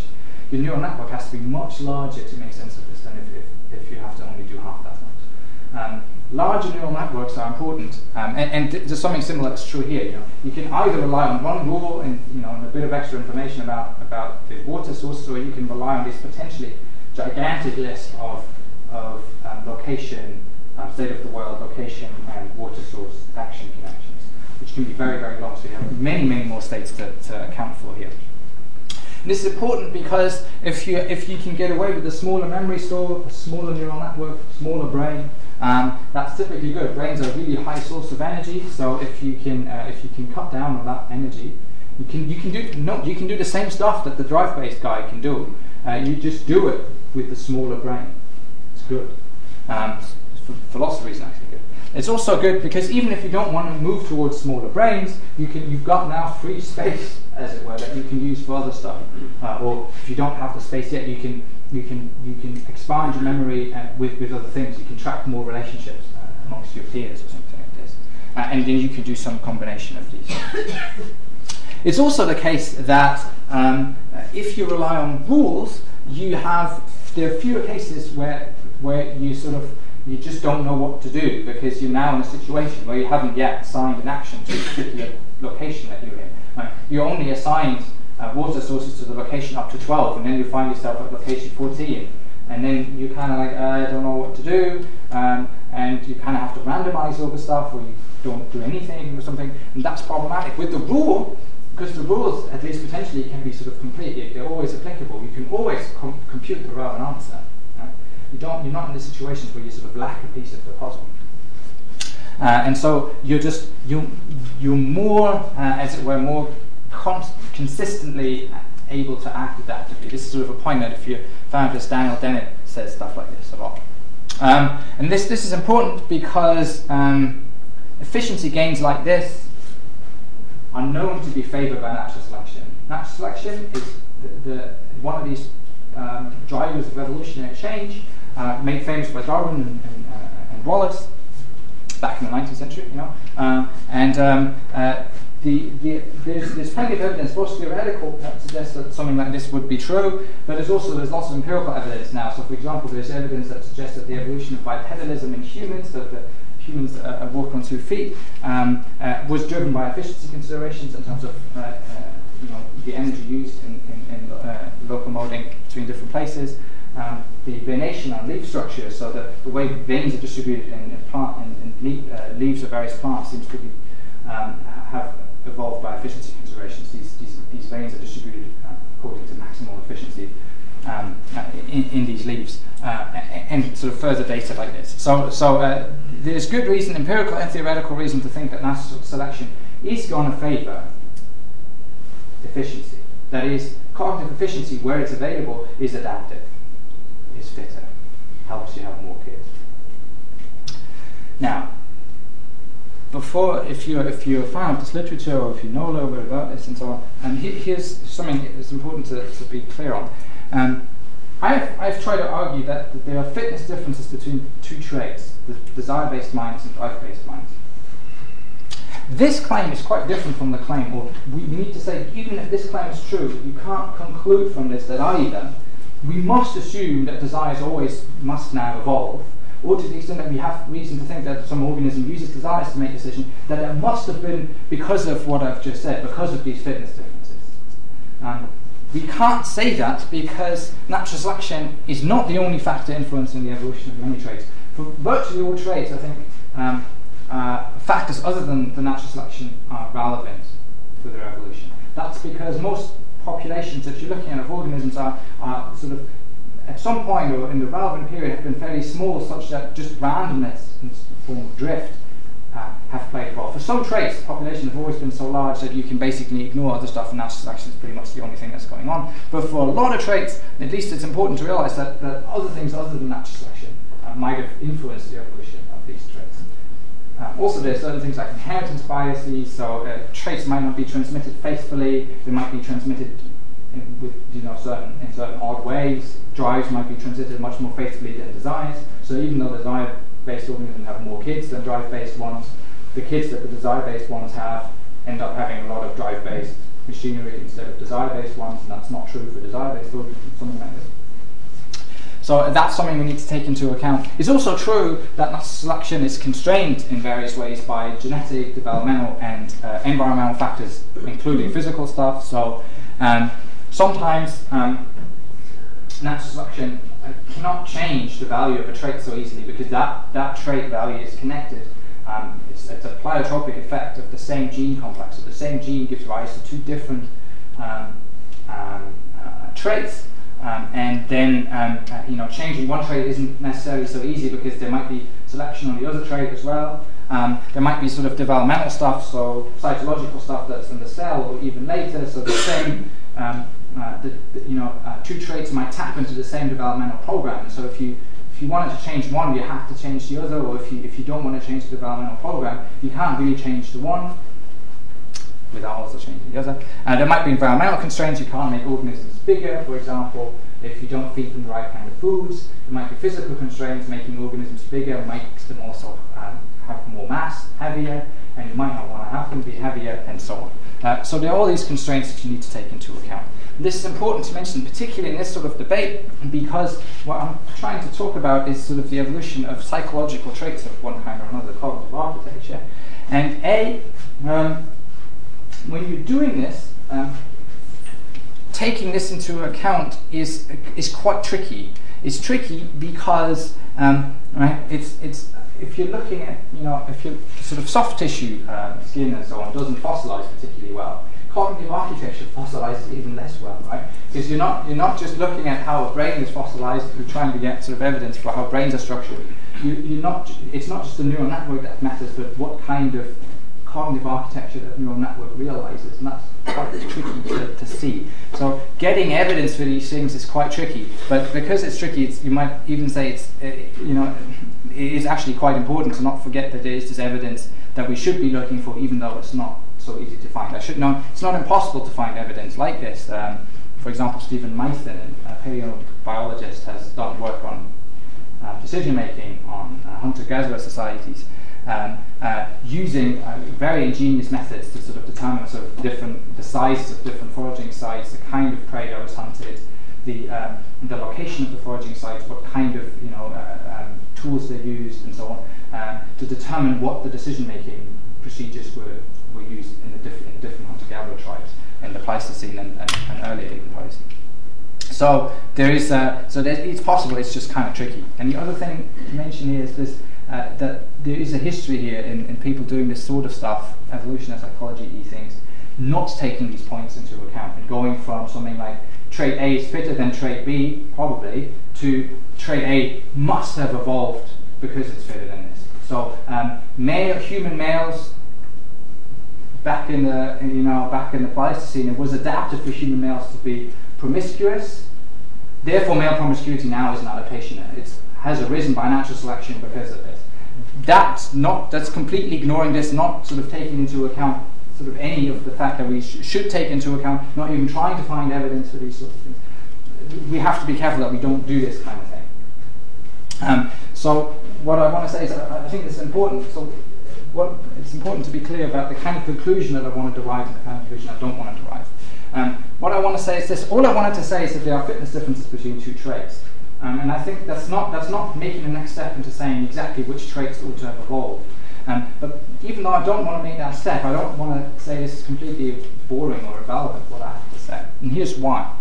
your neural network has to be much larger to make sense of this than if, if, if you have to only do half that much. Um, larger neural networks are important, um, and, and there's something similar that's true here. You know, you can either rely on one rule and you know and a bit of extra information about about the water sources, or you can rely on this potentially gigantic list of of um, location, um, state of the world, location, and water source action connections, which can be very very long. So you have many many more states to, to account for here. And this is important because if you if you can get away with a smaller memory store, a smaller neural network, smaller brain, um, that's typically good. Brains are a really high source of energy, so if you can uh, if you can cut down on that energy, you can you can do no you can do the same stuff that the drive-based guy can do. Uh, you just do it with the smaller brain. It's good. Um, for lots actually good. It's also good because even if you don't want to move towards smaller brains, you can you've got now free space, as it were, that you can use for other stuff. Uh, or if you don't have the space yet, you can you can you can expand your memory uh, with, with other things. You can track more relationships uh, amongst your peers or something like this, uh, and then you can do some combination of these. it's also the case that um, if you rely on rules, you have there are fewer cases where where you sort of you just don't know what to do because you're now in a situation where you haven't yet assigned an action to a particular location that you're in. Right? You're only assigned uh, water sources to the location up to 12, and then you find yourself at location 14. And then you kind of like, uh, I don't know what to do, um, and you kind of have to randomize all the stuff, or you don't do anything or something, and that's problematic. With the rule, because the rules, at least potentially, can be sort of complete, they're always applicable, you can always com- compute the relevant answer. Right? You don't, you're not in the situations where you sort of lack a piece of the puzzle. Uh, and so you're just, you, you're more, uh, as it were, more consistently able to act adaptively. This is sort of a point that if you found this, Daniel Dennett says stuff like this a lot. Um, and this, this is important because um, efficiency gains like this are known to be favored by natural selection. Natural selection is the, the one of these um, drivers of evolutionary change, uh, made famous by Darwin and, and, uh, and Wallace. Back in the 19th century, you know. Um, and um, uh, the, the, there's, there's plenty of evidence, both theoretical that suggests that something like this would be true, but there's also there's lots of empirical evidence now. So, for example, there's evidence that suggests that the evolution of bipedalism in humans, that the humans uh, walk on two feet, um, uh, was driven by efficiency considerations in terms of uh, uh you know, the energy used in, in, in uh, locomoting between different places. Um, the venation and leaf structure, so that the way veins are distributed in, in plant in uh, leaves of various plants seems to be um, have evolved by efficiency considerations. These, these, these veins are distributed uh, according to maximal efficiency um, in, in, these leaves, uh, and sort of further data like this. So, so uh, there's good reason, empirical and theoretical reason, to think that natural selection is going to favour efficiency. That is, cognitive efficiency, where it's available, is adaptive, is fitter, helps you have more kids. Now, before, if you're if you're a fan of this literature or if you know a little bit about this and so on, and he, here's something that's important to, to be clear on. Um, I've, I've tried to argue that, that there are fitness differences between two traits, the desire-based minds and drive-based minds. This claim is quite different from the claim, or we need to say, even if this claim is true, you can't conclude from this that either we must assume that desires always must now evolve, or to the extent that we have reason to think that some organism uses desires to make decisions, that it must have been because of what I've just said, because of these fitness differences. Um, we can't say that because natural selection is not the only factor influencing the evolution of many traits. For virtually all traits, I think um, uh, factors other than the natural selection are relevant for their evolution. That's because most populations that you're looking at of organisms are, are sort of at some point or in the relevant period have been fairly small such that just randomness in the form of drift uh, have played a role. For some traits, the population have always been so large that you can basically ignore other stuff and natural selection is pretty much the only thing that's going on. But for a lot of traits, at least it's important to realize that, that other things other than natural selection uh, might have influenced the evolution of these traits. Uh, also, there are certain things like inheritance biases, so uh, traits might not be transmitted faithfully, they might be transmitted in, with you know certain in certain odd ways. Drives might be transmitted much more faithfully than desires. So even though desire-based organisms have more kids than drive-based ones, the kids that the desire-based ones have end up having a lot of drive-based machinery instead of desire-based ones, and that's not true for desire-based organisms, something like this. So that's something we need to take into account. It's also true that natural selection is constrained in various ways by genetic, developmental, and uh, environmental factors, including physical stuff. So um, sometimes um, natural selection uh, cannot change the value of a trait so easily because that, that trait value is connected. Um, it's, it's, a pleiotropic effect of the same gene complex. So the same gene gives rise to two different um, um, uh, traits. Um, and then um, uh, you know changing one trait isn't necessarily so easy because there might be selection on the other trait as well. Um, there might be sort of developmental stuff, so cytological stuff that's in the cell or even later. So the same um, uh, the, you know, uh, two traits might tap into the same developmental program. So if you if you wanted to change one, you have to change the other, or if you if you don't want to change the developmental program, you can't really change the one without also changing the other. Uh, there might be environmental constraints. You can't make organisms bigger, for example, if you don't feed them the right kind of foods. There might be physical constraints. Making organisms bigger makes them also um, have more mass, heavier, and you might not want to have them be heavier, and so on. Uh, so there are all these constraints that you need to take into account. This is important to mention, particularly in this sort of debate, because what I'm trying to talk about is sort of the evolution of psychological traits of one kind or another, cognitive architecture. And A, um, when you're doing this, um, taking this into account is is quite tricky. It's tricky because um, right, it's it's if you're looking at, you know, if your sort of soft tissue uh, skin and so on doesn't fossilize particularly well, cognitive architecture fossilizes even less well, right? Because you're not you're not just looking at how a brain is fossilized, you're trying to get sort of evidence for how brains are structured. You, you're not. It's not just the neural network that matters, but what kind of cognitive architecture that neural network realizes, and that's quite tricky to, to, see. So getting evidence for these things is quite tricky, but because it's tricky, it's, you might even say it's, uh, you know, it is actually quite important to not forget that there is this evidence that we should be looking for, even though it's not so easy to find. I should know it's not impossible to find evidence like this. Um, for example, Steven Mithen, a paleobiologist, has done work on uh, decision making on uh, hunter-gatherer societies, um, uh, using uh, very ingenious methods to sort of determine sort of different the sizes of different foraging sites, the kind of prey that was hunted, the um, the location of the foraging sites, what kind of you know uh, um, tools they used, and so on, uh, to determine what the decision-making procedures were were used in the different in different hunter-gatherer tribes in the Pleistocene and, and, and earlier even Pleistocene. So there is, uh, so it's possible. It's just kind of tricky. And the other thing to mention here is this, uh, that there is a history here in, in people doing this sort of stuff, evolution and psychology things, not taking these points into account and going from something like trait A is fitter than trait B, probably, to trait A must have evolved because it's fitter than this. So um, male, human males back in the you know back in the Pleistocene, it was adapted for human males to be promiscuous. Therefore, male promiscuity now is an adaptation. It has arisen by natural selection because of this. That's not. That's completely ignoring this, not sort of taking into account sort of any of the fact that we sh- should take into account, not even trying to find evidence for these sorts of things. We have to be careful that we don't do this kind of thing. Um, so, what I want to say is, I, think it's important. So, what, it's important to be clear about the kind of conclusion that I want to derive and the kind of conclusion I don't want to derive. Um, what I want to say is this: all I wanted to say is that there are fitness differences between two traits, um, and I think that's not that's not making the next step into saying exactly which traits ought to have evolved. Um, but even though I don't want to make that step, I don't want to say this is completely boring or irrelevant what I have to say, and here's why.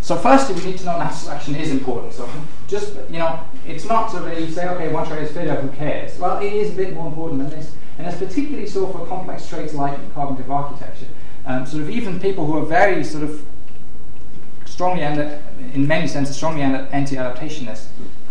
So firstly, we need to know natural selection is important. So just, you know, it's not so that you say, okay, one trait is fitter, who cares? Well, it is a bit more important than this. And it's particularly so for complex traits like cognitive architecture. Um, sort of even people who are very sort of strongly, in many senses, strongly anti-adaptationist,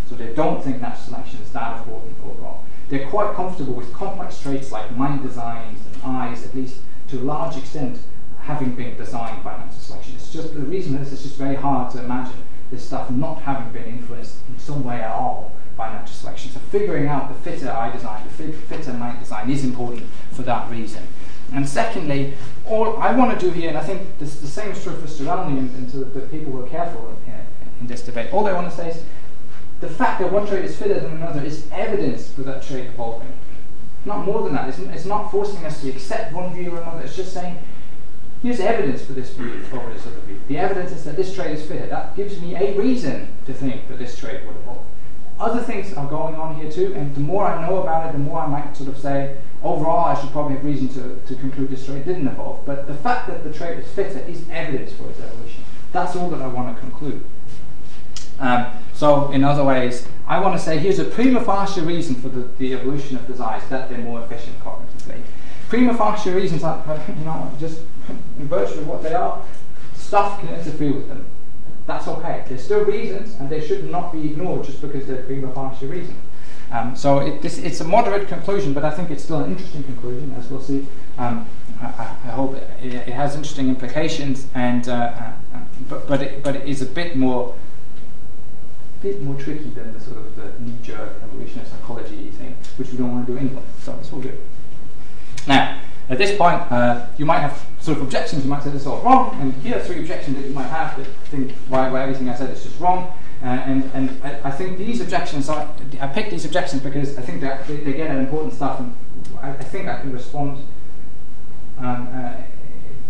so they don't think natural selection is that important overall. They're quite comfortable with complex traits like mind designs and eyes, at least to a large extent, having been designed by natural selection. It's just the reason is it's just very hard to imagine this stuff not having been influenced in some way at all by natural selection. So figuring out the fitter eye design, the fitter mind design is important for that reason. And secondly, all I want to do here, and I think this, the same is true for Sterelny and, and to the people who are careful in, in this debate, all I want to say is the fact that one trait is fitter than another is evidence for that trait evolving. Not more than that. It's, it's not forcing us to accept one view or another. It's just saying Here's evidence for this view over this other view. The evidence is that this trait is fitted. That gives me a reason to think that this trait would evolve. Other things are going on here too, and the more I know about it, the more I might sort of say, overall, I should probably have reason to, to conclude this trait didn't evolve. But the fact that the trait is fitter is evidence for its evolution. That's all that I want to conclude. Um, so, in other ways, I want to say here's a prima facie reason for the, the evolution of desires that they're more efficient cognitively. Prima facie reasons are, you know, just in virtue of what they are, stuff can interfere with them. That's okay. There's still reasons, and they should not be ignored just because they're prima facie reasons. Um, so it, this, it's a moderate conclusion, but I think it's still an interesting conclusion, as we'll see. Um, I, I, hope it, it, has interesting implications, and uh, uh, but but it, but it is a bit more bit more tricky than the sort of the knee-jerk evolutionary psychology thing, which we don't want to do anyway. So it's all good. Now, at this point, uh, you might have sort of objections. You might say this is all wrong, and here are three objections that you might have that think why, why everything I said is just wrong. Uh, and and I, I, think these objections are, I picked these objections because I think they, they get at important stuff, and I, I think I can respond um, uh,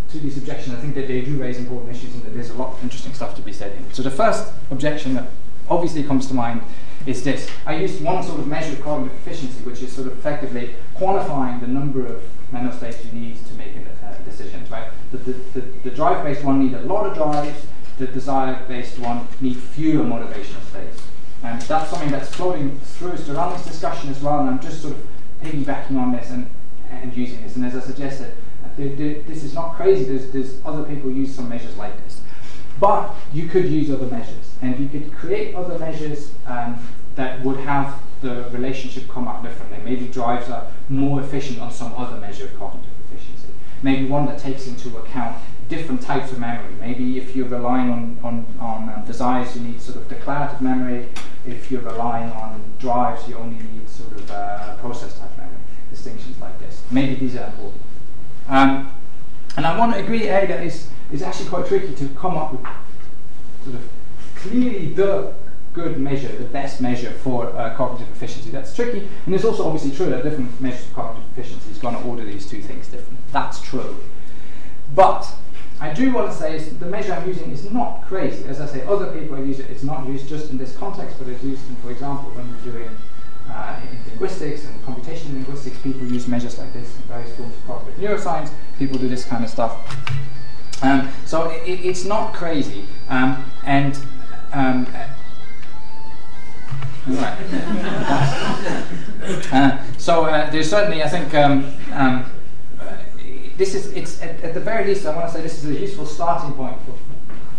to these objections. I think that they do raise important issues, and that there's a lot of interesting stuff to be said here. So the first objection that obviously comes to mind is this. I used one sort of measure of cognitive efficiency, which is sort of effectively quantifying the number of mental states you need to make uh, decisions, right? The, the, the, the drive-based one need a lot of drives, the desire-based one need fewer motivational states. And that's something that's floating through this discussion as well, and I'm just sort of piggybacking on this and, and using this. And as I suggested, this is not crazy, there's, there's other people use some measures like this. But you could use other measures, and you could create other measures um, that would have the relationship come out differently. Maybe drives are more efficient on some other measure of cognitive efficiency. Maybe one that takes into account different types of memory. Maybe if you're relying on, on, on um, desires, you need sort of declarative memory. If you're relying on drives, you only need sort of uh, process type memory. Distinctions like this. Maybe these are important. Um, and I want to agree, A, that it's, it's actually quite tricky to come up with sort of clearly the good measure, the best measure for uh, cognitive efficiency. That's tricky, and it's also obviously true that different measures of cognitive efficiency is going to order these two things differently. That's true. But I do want to say the measure I'm using is not crazy. As I say, other people use it. It's not used just in this context, but it's used in, for example, when you're doing uh, in linguistics and computational linguistics, people use measures like this in various forms of cognitive neuroscience. People do this kind of stuff. Um, so it, it's not crazy. Um, and um, right. uh, so uh, there's certainly, I think, um, um, this is, it's at, at, the very least, I want to say this is a useful starting point for,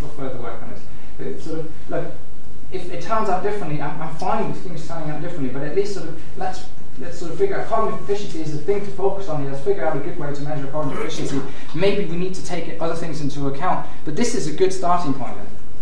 for further work on this. It's sort of, look, if it turns out differently, I'm, I'm fine with things turning out differently, but at least sort of let's let's sort of figure out cognitive efficiency is the thing to focus on here. Let's figure out a good way to measure cognitive efficiency. Maybe we need to take other things into account, but this is a good starting point,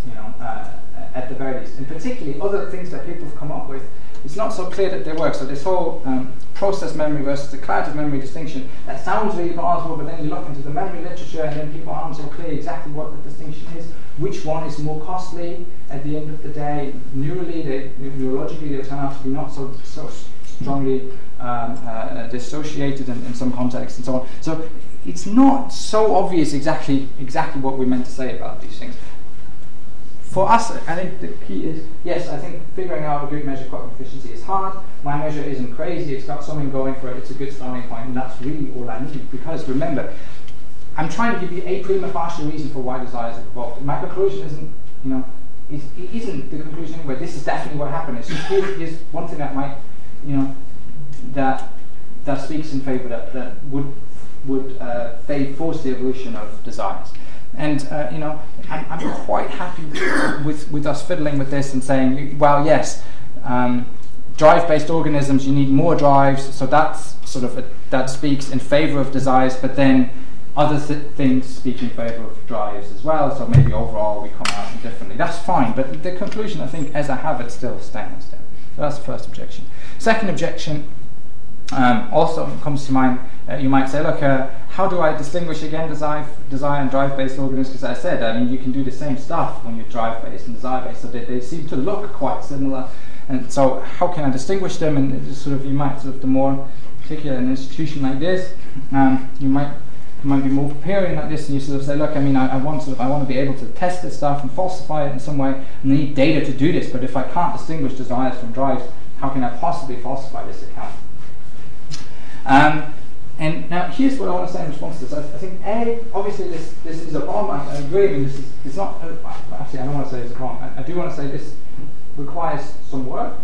you know, uh, at the very least. And particularly other things that people have come up with it's not so clear that they work. So this whole um, process memory versus declarative memory distinction, that sounds really plausible, but then you look into the memory literature and then people aren't so clear exactly what the distinction is, which one is more costly at the end of the day. Neurally, they, neurologically, they turn out to be not so, so strongly um, uh, dissociated in, in some contexts and so on. So it's not so obvious exactly exactly what we meant to say about these things for us, I think the key is yes, I think figuring out a good measure of cognitive efficiency is hard. My measure isn't crazy, it's got something going for it, it's a good starting point, and that's really all I need. Because remember, I'm trying to give you a prima facie reason for why desires are evolved. My conclusion isn't, you know, is, it isn't the conclusion anyway. This is definitely what happened. It's just here's one thing that might, you know, that that speaks in favour that, that would would uh, force the evolution of desires. And uh, you know, I'm, I'm, quite happy with, with us fiddling with this and saying, well, yes, um, drive-based organisms, you need more drives, so that's sort of a, that speaks in favour of desires. But then other th- things speak in favour of drives as well. So maybe overall we come out differently. That's fine. But the conclusion, I think, as I have it, still stands. There. So that's the first objection. Second objection um, also comes to mind, uh, you might say, look, uh, how do I distinguish again desire, desire and drive-based organisms? Because I said, I mean, you can do the same stuff when you're drive-based and desire-based, so they, they seem to look quite similar. And so, how can I distinguish them? And sort of, you might sort of, the more particular an institution like this, um, you might you might be more preparing like this, and you sort of say, look, I mean, I, I want sort of, I want to be able to test this stuff and falsify it in some way, and I need data to do this. But if I can't distinguish desires from drives, how can I possibly falsify this account? Um, and now here's what I want to say in response to this. I, I think A, obviously this, this is a bomb. I, I agree. I mean, this is it's not. Uh, actually, I don't want to say it's a bomb. I, I, do want to say this requires some work.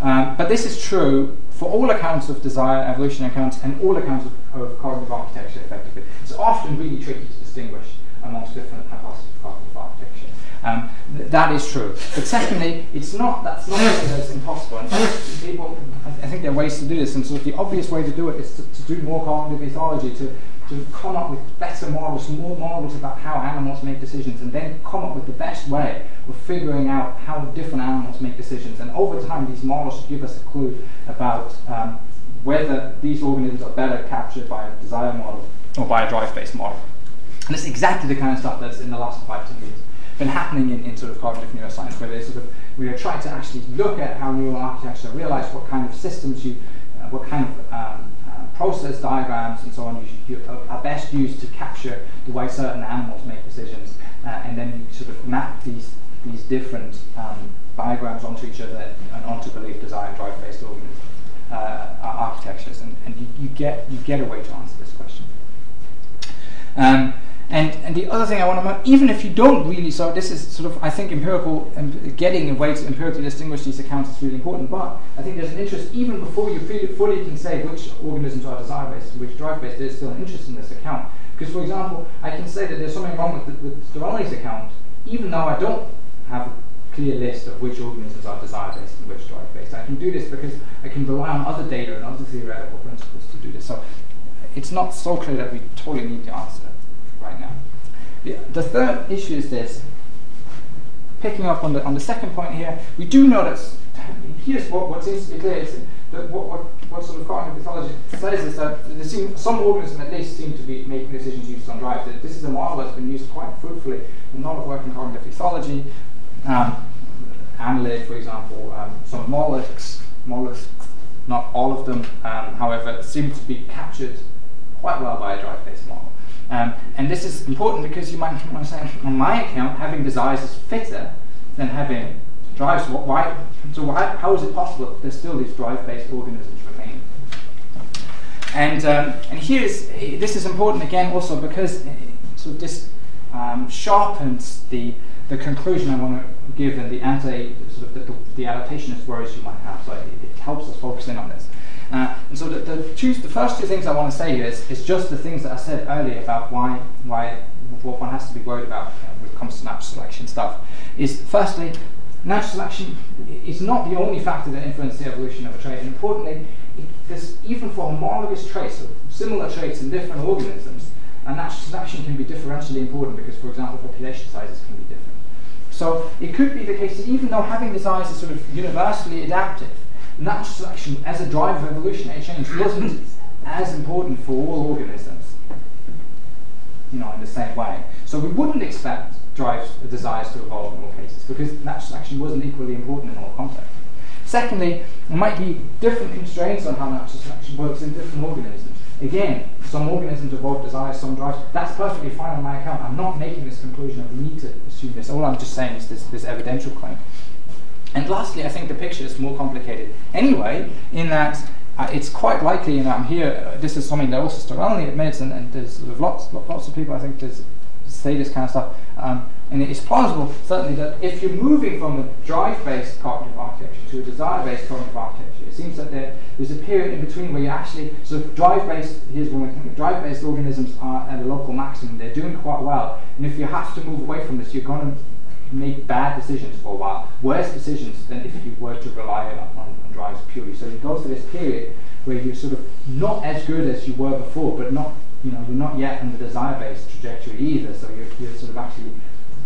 Um, but this is true for all accounts of desire, evolution accounts, and all accounts of, of cognitive architecture. Effectively, it's often really tricky to distinguish amongst different hypotheses of. Um, th- that is true. But secondly, it's not. That's not that it's impossible. People, I, I, think there are ways to do this, and so the obvious way to do it is to, to do more cognitive ethology, to to come up with better models, more models about how animals make decisions, and then come up with the best way of figuring out how different animals make decisions. And over time, these models should give us a clue about um, whether these organisms are better captured by a desire model or by a drive-based model. And it's exactly the kind of stuff that's in the last five, ten years been happening in, in sort of cognitive neuroscience, where they sort of we are trying to actually look at how neural architecture, realize what kind of systems you, uh, what kind of um, uh, process diagrams and so on you, you, are best used to capture the way certain animals make decisions, uh, and then you sort of map these these different um, diagrams onto each other and onto belief, desire, drive-based organism uh, architectures, and, and you, you, get you get a way to answer this question. Um, and, and the other thing I want to mention, even if you don't really, so this is sort of, I think, empirical, um, getting a way to empirically distinguish these accounts is really important, but I think there's an interest, even before you fully can say which organisms are desire-based and which drive-based, there's still an interest in this account. Because, for example, I can say that there's something wrong with, the, with account, even though I don't have a clear list of which organisms are desire-based and which drive-based. I can do this because I can rely on other data and other theoretical principles to do this. So it's not so clear that we totally need the answer right now. The, the third issue is this. Picking up on the, on the second point here, we do notice, here's what, what seems to be clear, is that what, what, what sort of cognitive ethology says is that seem, some organisms at least seem to be making decisions used on drive. This is a model that's been used quite fruitfully in a lot of work in cognitive ethology. Um, annelid, for example, um, some mollusks, mollusks, not all of them, um, however, seem to be captured quite well by a drive-based model. Um, and this is important because you might want to say, on my account, having desires is fitter than having drives. Why? So why, how is it possible that there's still these drive-based organisms remaining? And um, and here's this is important again also because sort of this um, sharpens the the conclusion I want to give and the anti sort of the, the, the adaptationist worries you might have. So it, it helps us focus in on this. Uh, and so the, the, two, the first two things I want to say is, is just the things that I said earlier about why, why what one has to be worried about you know, when it comes to natural selection stuff. Is firstly, natural selection is not the only factor that influences the evolution of a trait. And importantly, it, even for homologous traits, similar traits in different organisms, and natural selection can be differentially important because, for example, population sizes can be different. So it could be the case that even though having desires is sort of universally adaptive, natural selection as a driver of evolutionary change eh, wasn't as important for all organisms, you know, in the same way. So we wouldn't expect drives desires to evolve in all cases because natural selection wasn't equally important in all contexts. Secondly, there might be different constraints on how natural selection works in different organisms. Again, some organisms evolve desires, some drives. That's perfectly fine on my account. I'm not making this conclusion. I need to assume this. All I'm just saying is this, this evidential claim. And lastly, I think the picture is more complicated. Anyway, in that uh, it's quite likely, and I'm here, uh, this is something that also Sterelny admits, and, and there's sort of lots, lots of people I think there's, say this kind of stuff, um, and it's plausible, certainly, that if you're moving from a drive-based cognitive architecture to a desire-based cognitive architecture, it seems that there, there's a period in between where you actually, so drive-based, here's when drive-based organisms are at a local maximum, they're doing quite well, and if you have to move away from this, you're going to make bad decisions for a while, worse decisions than if you were to rely on, on, drives purely. So you go through this period where you're sort of not as good as you were before, but not, you know, you're not yet on the desire-based trajectory either. So you're, you're sort of actually,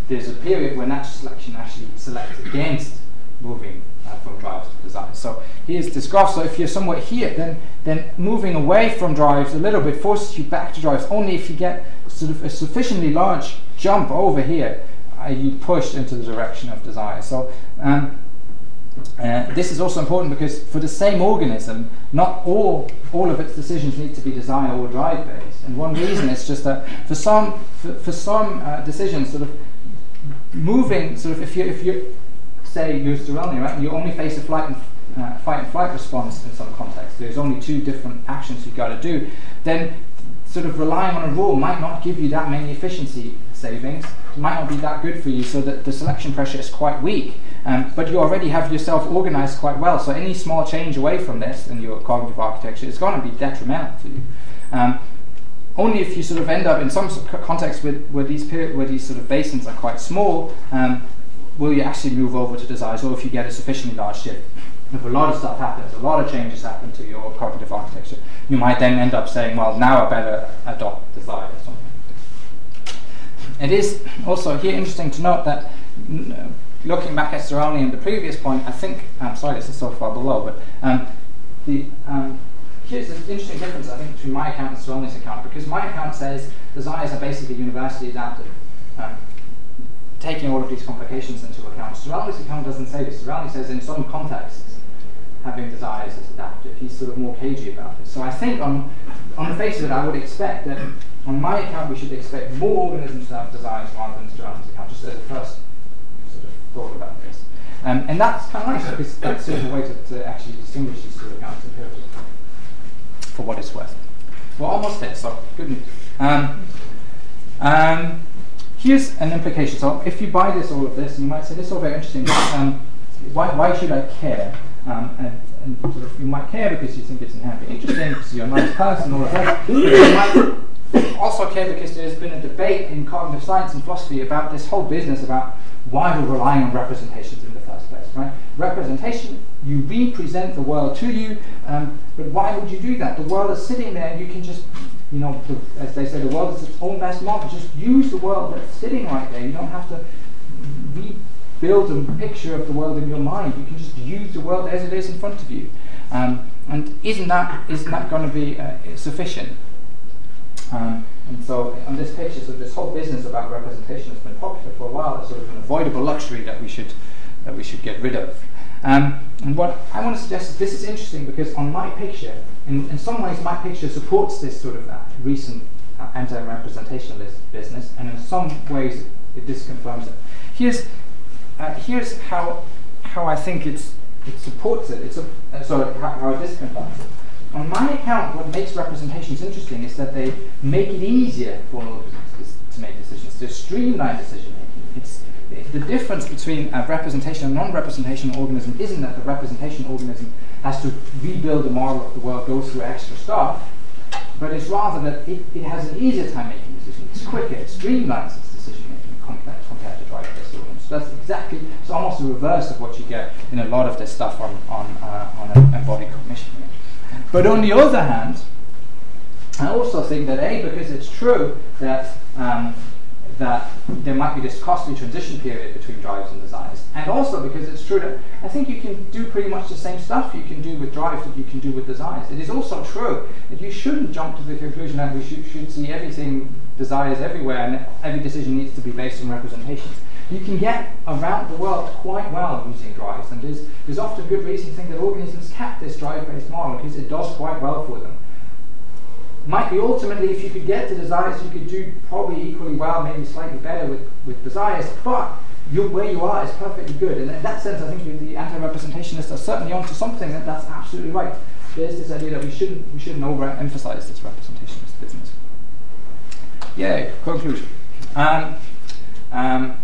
there's a period where natural selection actually selects against moving uh, from drives to desires. So here's this graph. So if you're somewhere here, then then moving away from drives a little bit forces you back to drives. Only if you get sort of a sufficiently large jump over here you pushed into the direction of desire. So um, uh, this is also important because for the same organism, not all all of its decisions need to be desire or drive based. And one reason is just that for some for, for some uh, decisions, sort of moving, sort of if you if you say you're Sterelny, right, you only face a flight and uh, fight and flight response in some context. There's only two different actions you've got to do. Then sort of relying on a rule might not give you that many efficiency savings might not be that good for you, so that the selection pressure is quite weak. Um, but you already have yourself organized quite well, so any small change away from this in your cognitive architecture is going to be detrimental to you. Um, only if you sort of end up in some context with, where these where these sort of basins are quite small, um, will you actually move over to desires, or if you get a sufficiently large shift. If a lot of stuff happens, a lot of changes happen to your cognitive architecture, you might then end up saying, well, now I better adopt desire or something. It is also here interesting to note that looking back at Sterelny and the previous point, I think, I'm sorry, this is so far below, but um, the, um, here's an interesting difference, I think, between my account and Sterelny's account, because my account says desires are basically universally adapted, um, taking all of these complications into account. Sterelny's account doesn't say this. Sterelny says in some contexts, having desires is adaptive. He's sort of more cagey about it. So I think on, on the face of it, I would expect that on my account, we should expect more organisms to have desires rather than Sterelny's account, just as a first sort of thought about this. Um, and that's kind of nice because that's sort of a way to, to actually distinguish these two accounts empirically, for what it's worth. We're almost there, so good news. Um, um, here's an implication. So if you buy this, all of this, you might say, this is all very interesting. Um, why, why should I care? Um, and, and sort of you might care because you think it's inherently interesting, because you're a nice person, all of that. you might also care because there's been a debate in cognitive science and philosophy about this whole business about why we're relying on representations in the first place, right? Representation, you represent the world to you, um, but why would you do that? The world is sitting there, and you can just, you know, the, as they say, the world is its own best model. Just use the world that's sitting right there. You don't have to rebuild a picture of the world in your mind. You can just use the world as it is in front of you. Um, and isn't that, isn't that going to be uh, sufficient? Um, and so on this picture, so this whole business about representation has been popular for a while It's sort of an avoidable luxury that we should that we should get rid of. Um, and what I want to suggest is this is interesting because on my picture, in, in some ways, my picture supports this sort of uh, recent uh, anti-representationalist business, and in some ways, it, it disconfirms it. Here's uh, here's how how I think it's it supports it. It's a, uh, so how, how it disconfirms it. On my account, what makes representations interesting is that they make it easier for organisms to make decisions, to streamline decision making. It's the difference between a representation and non-representation organism isn't that the representation organism has to rebuild the model of the world, go through extra stuff, but it's rather that it, it has an easier time making decisions. It's quicker, it streamlines its decision making compared, compared to driverless organisms. So that's exactly, it's almost the reverse of what you get in a lot of this stuff on, on, uh, on embodied cognition. But on the other hand, I also think that A, because it's true that um, that there might be this costly transition period between drives and desires. And also because it's true that I think you can do pretty much the same stuff you can do with drives that you can do with desires. It is also true that you shouldn't jump to the conclusion that we should, should see everything desires everywhere and every decision needs to be based on representations. You can get around the world quite well using drives, and there's, there's often good reason to think that organisms kept this drive-based model because it does quite well for them might be ultimately, if you could get to desires, you could do probably equally well, maybe slightly better with, with desires, but you, where you are is perfectly good. And in that sense, I think the anti-representationists are certainly onto something that that's absolutely right. There's this idea that we shouldn't, we shouldn't overemphasize this representationist business. Yeah, conclusion. Um, um,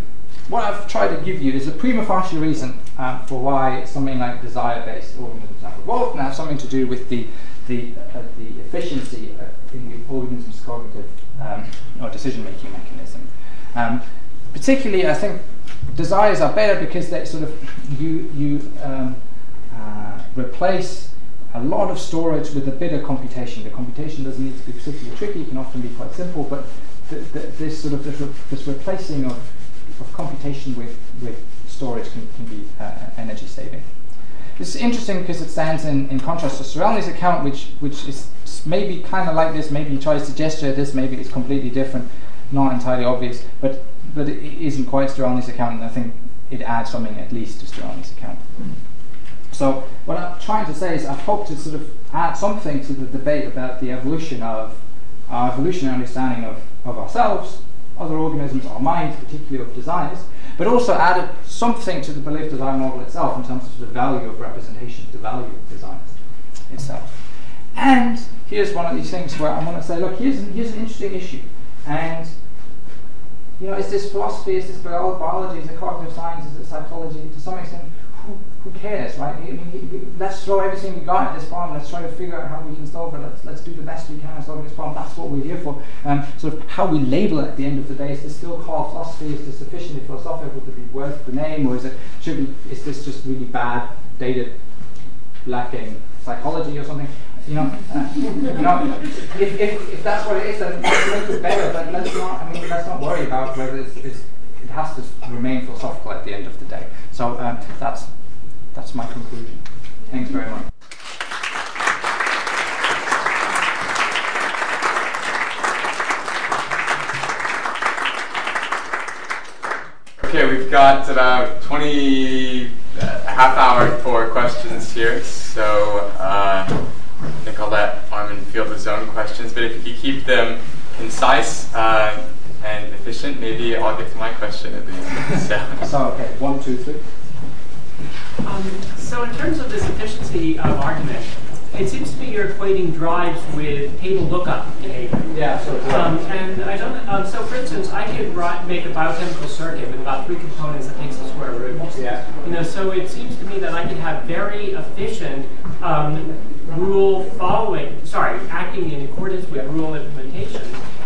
what I've tried to give you is a prima facie reason uh, for why something like desire-based organisms have evolved and have something to do with the the, uh, the efficiency in the organism's cognitive um, or decision-making mechanism. Um, particularly, I think desires are better because they sort of you you um, uh, replace a lot of storage with a bit of computation. The computation doesn't need to be particularly tricky; it can often be quite simple. But this sort of this, re this replacing of, of computation with with storage can, can be uh, energy saving. This is interesting because it stands in, in contrast to Sterelny's account, which, which is maybe kind of like this, maybe he tries to gesture at this, maybe it's completely different, not entirely obvious, but, but it isn't quite Sterelny's account, and I think it adds something at least to Sterelny's account. So what I'm trying to say is I hope to sort of add something to the debate about the evolution of our evolutionary understanding of, of ourselves, other organisms, our minds, particularly of desires, but also added something to the belief design model itself in terms of the value of representation, the value of design itself. And here's one of these things where I want to say, look, here's an, here's an interesting issue. And, you know, is this philosophy, is this biology, is it cognitive science, is it psychology? To some extent, who, cares, right? I mean, let's throw everything we got at this problem. Let's try to figure out how we can solve it. Let's, let's do the best we can at solving this problem. That's what we're here for. Um, sort of how we label it at the end of the day is this still called philosophy? Is this sufficiently philosophical to be worth the name, or is it should we? Is this just really bad, dated, lacking psychology or something? You know, uh, you know, if, if, if that's what it is, then let's make it better. But let's not. I mean, let's not worry about whether it's, it's it has to remain philosophical at the end of the day. So um, that's that's my conclusion. Thanks very much. Okay, we've got about 20, uh, a half hour for questions here, so uh, I think I'll let Armin field his own questions, but if you could keep them concise, uh, and efficient, maybe I'll get to my question at the end. So, so okay, one, two, three. Um, so in terms of this efficiency of argument, it seems to me you're equating drives with table lookup behavior. Yeah, so um, and I don't. Um, so for instance, I could make a biochemical circuit with about three components that takes the square root. Yeah. You know, so it seems to me that I could have very efficient um, rule following. Sorry, acting in accordance with rule implementation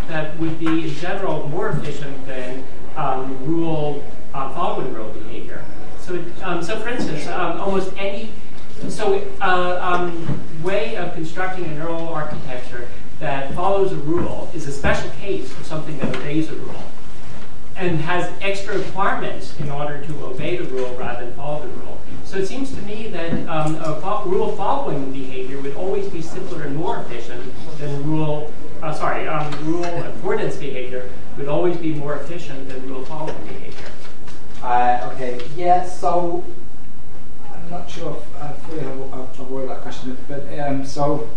that would be in general more efficient than um, rule uh, following rule behavior. So, um, so for instance, um, almost any so uh, um, way of constructing a neural architecture that follows a rule is a special case of something that obeys a rule and has extra requirements in order to obey the rule rather than follow the rule. So it seems to me that um, a fo rule following behavior would always be simpler and more efficient than rule uh, sorry, um, rule accordance behavior would always be more efficient than rule following behavior. Uh, okay, yeah, so I'm not sure if I fully have avoided that question, but um, so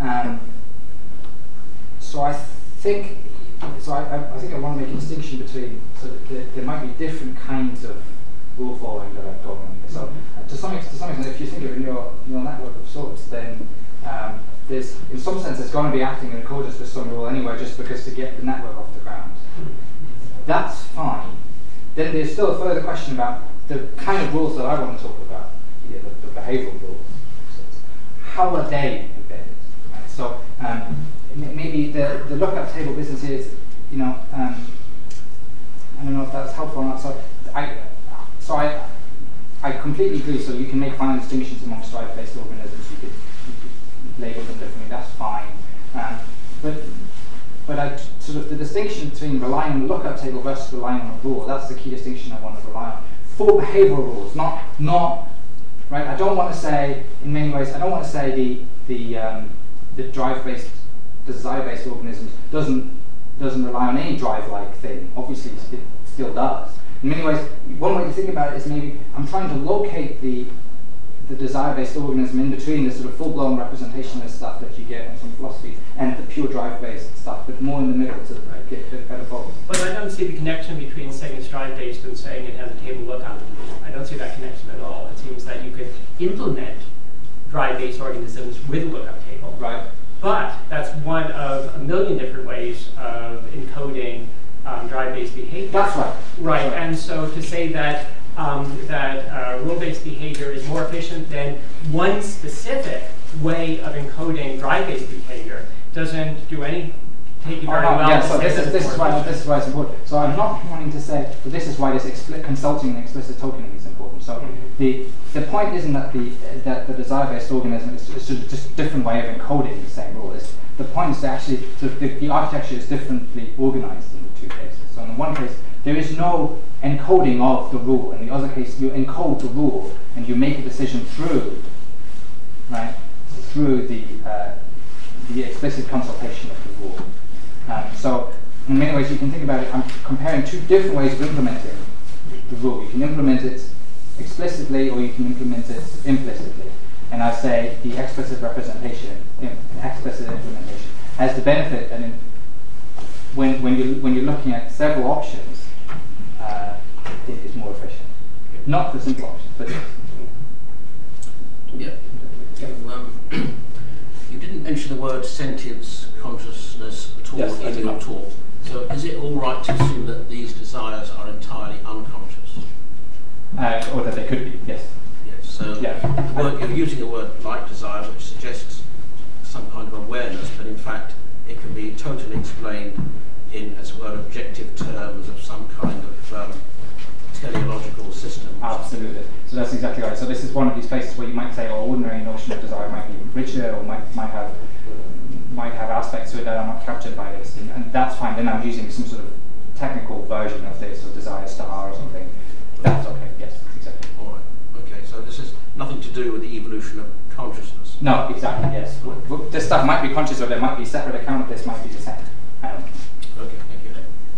um, so I think so I, I, think I want to make a distinction between so there, there might be different kinds of rule following that talking about. So uh, to some, to some extent, if you think of a neural, neural network of sorts, then um, there's, in some sense, it's going to be acting in accordance with some rule anyway, just because to get the network off the ground. That's fine. Then there's still a further question about the kind of rules that I want to talk about, the, the behavioral rules. How are they embedded? Right? So um, maybe the, the lookup table business is, you know, um, I don't know if that's helpful or not. So I, so I, I completely agree. So you can make fine distinctions amongst drive-based organisms. You could, you could, label them differently. That's fine. Um, but but I, sort of the distinction between relying on the lookup table versus relying on a rule. That's the key distinction I want to rely on for behavioral rules, not not right. I don't want to say in many ways. I don't want to say the the um, the drive-based desire-based organisms doesn't doesn't rely on any drive-like thing. Obviously, it still does. In many ways, one way to think about it is maybe I'm trying to locate the the desire-based organism in between the sort of full-blown representationalist stuff that you get in some philosophies and the pure drive-based stuff, but more in the middle to right. get a better both. But I don't see the connection between saying it's drive-based and saying it has a table lookup. I don't see that connection at all. It seems that you could implement drive-based organisms with a lookup table. Right. But that's one of a million different ways of encoding um, drive-based behavior. That's right. Right, That's right. and so to say that um, that uh, rule-based behavior is more efficient than one specific way of encoding drive-based behavior doesn't do any take you very oh, well. Yeah, so this is this is why this is why it's important. So I'm not wanting to say that this is why this expli- consulting and explicit tokening is important. So mm-hmm. the the point isn't that the that the desire-based organism is, is just a different way of encoding the same rule. It's, the point is that actually so the, the architecture is differently organized in the two cases. So in the one case, there is no encoding of the rule. In the other case, you encode the rule and you make a decision through, right, through the uh, the explicit consultation of the rule. Um, so in many ways, you can think about it. I'm comparing two different ways of implementing the rule. You can implement it explicitly, or you can implement it implicitly. And I say the explicit representation, explicit implementation, has the benefit that in, when, when, you, when you're looking at several options, uh, it is more efficient. Not the simple options, but yeah. You, um, you didn't mention the word sentience, consciousness at all yes, in your talk. So is it all right to assume that these desires are entirely unconscious? Uh, or that they could be, yes. Yes. So yeah. word, you're using the word like desire, which suggests some kind of awareness, but in fact it can be totally explained in, as it were, objective terms of some kind of um, teleological system. Absolutely. So that's exactly right. So this is one of these places where you might say, oh, ordinary notion of desire might be richer or might, might have might have aspects to it that are not captured by this, and, and that's fine. Then I'm using some sort of technical version of this, or desire star or something. That's okay. Yes, exactly. All right. Okay. So this is nothing to do with the evolution of consciousness. No, exactly. Yes. This stuff might be conscious, or there might be a separate account of this. Might be the same. Okay. Thank you.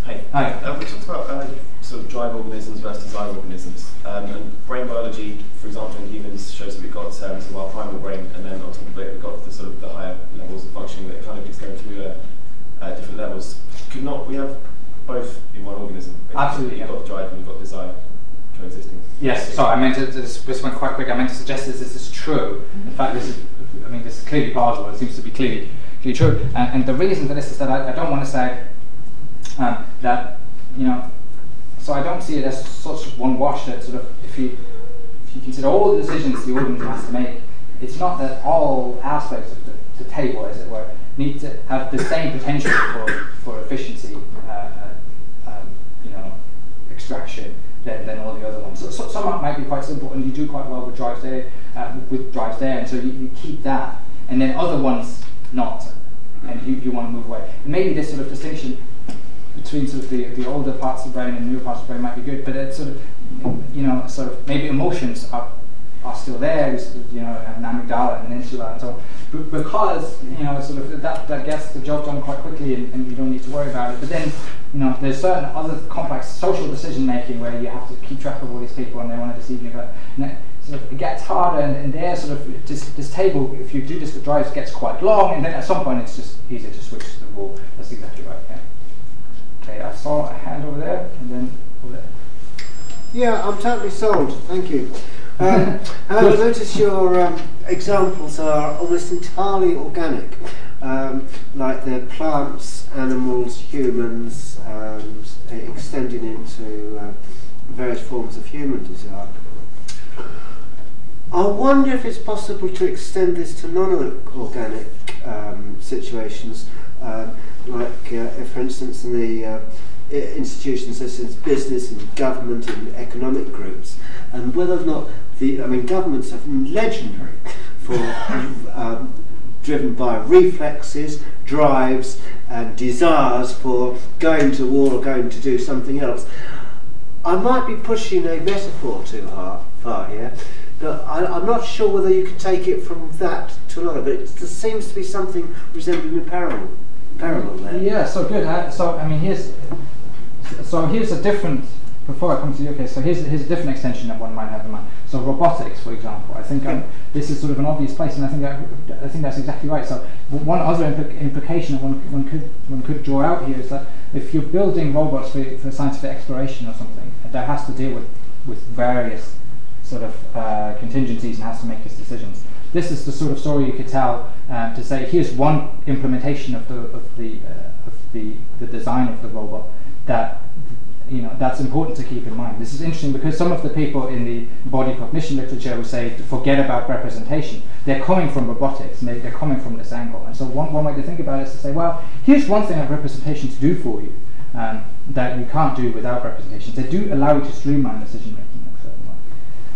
Hi. Hi. Uh, we talked about uh, sort of drive organisms versus desire organisms. Um, and brain biology, for example, in humans shows that we've got um, sort of our primal brain, and then on top of it, we've got the sort of the higher levels of functioning that kind of extend through uh, uh, different levels. Could not we have both in one organism? Basically? Absolutely. You've got drive and you've got desire coexisting. Yes. So I meant to this, this went quite quick. I meant to suggest this. This is true. In fact, this is. I mean, this is clearly plausible. It seems to be clearly, clearly true. And, and the reason for this is that I, I don't want to say um, that you know so I don't see it as such one wash that sort of, if you, if you consider all the decisions the organism has to make, it's not that all aspects of the, the table, as it were, need to have the same potential for, for efficiency, uh, uh, um, you know, extraction than, than all the other ones. So, so, some might be quite simple, and you do quite well with drives there, uh, with drives there, and so you, you keep that, and then other ones not, and you, you want to move away. And maybe this sort of distinction between sort of the, the older parts of the brain and newer parts of the brain might be good, but it's sort of, you know, sort of maybe emotions are, are still there. Sort of, you know, an amygdala and an insula and so on. But because, you know, sort of that, that gets the job done quite quickly and, and you don't need to worry about it. But then, you know, there's certain other complex social decision making where you have to keep track of all these people and they want to deceive you. But sort of, it gets harder and, and there sort of this, this table, if you do this with drives, gets quite long and then at some point it's just easier to switch to the wall. That's exactly right, yeah. Okay, I saw a hand over there and then over there. Yeah, I'm totally sold. Thank you. Um, however, notice your um, examples are almost entirely organic, um, like the plants, animals, humans, um, extending into uh, various forms of human design. I wonder if it's possible to extend this to non-organic um, situations, uh, like, uh, if, for instance, in the uh, institutions such as business and government and economic groups, and whether or not the, I mean, governments are legendary for um, driven by reflexes, drives, and desires for going to war or going to do something else. I might be pushing a metaphor too far here, I, am not sure whether you can take it from that to another, but it, there seems to be something resembling a parallel, parallel there. Yeah, so good. So, I mean, here's, so here's a different before I come to you, okay, so here's, here's a different extension that one might have in mind. So robotics, for example, I think um, this is sort of an obvious place, and I think I, I think that's exactly right. So one other impl implication that one, one could one could draw out here is that if you're building robots for, for scientific exploration or something, that has to deal with with various sort of uh, contingencies and has to make his decisions. This is the sort of story you could tell uh, to say here's one implementation of the of the uh, of the the design of the robot that you know, that's important to keep in mind. This is interesting because some of the people in the body cognition literature will say forget about representation. They're coming from robotics and they, are coming from this angle. And so one, one way to think about it is to say, well, here's one thing a representation to do for you um, that you can't do without representations. They do allow you to streamline decision making in a certain way.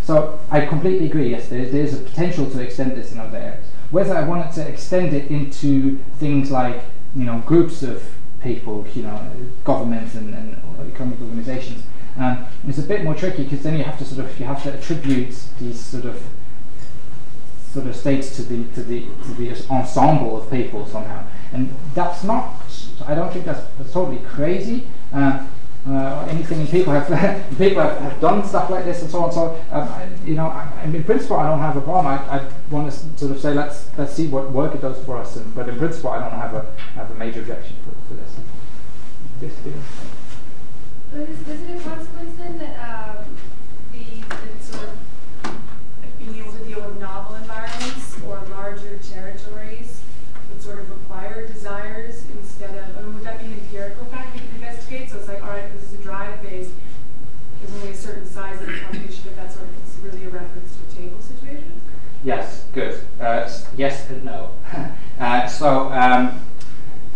So I completely agree, yes, there's, there's a potential to extend this in other areas. Whether I wanted to extend it into things like, you know, groups of people, you know, governments and, and economic organisations. Um, it's a bit more tricky because then you have to sort of you have to attribute these sort of sort of states to the to the to the ensemble of people somehow, and that's not. I don't think that's, that's totally crazy. Uh, uh, anything people have people have, have, done stuff like this and so on. So um, I, you know, I, in principle, I don't have a problem. I, I want to sort of say let's let's see what work it does for us. And, but in principle, I don't have a have a major objection for, for this. This is, then that um, the, the sort of being able to deal with novel environments or larger territories would sort of require desires instead of? I mean, would that be an empirical fact we could investigate? So it's like, all right, this is a drive based. There's only a certain size of the population, if that sort of really a reference to a table situation. Yes, good. Uh, yes and no. uh, so. Um,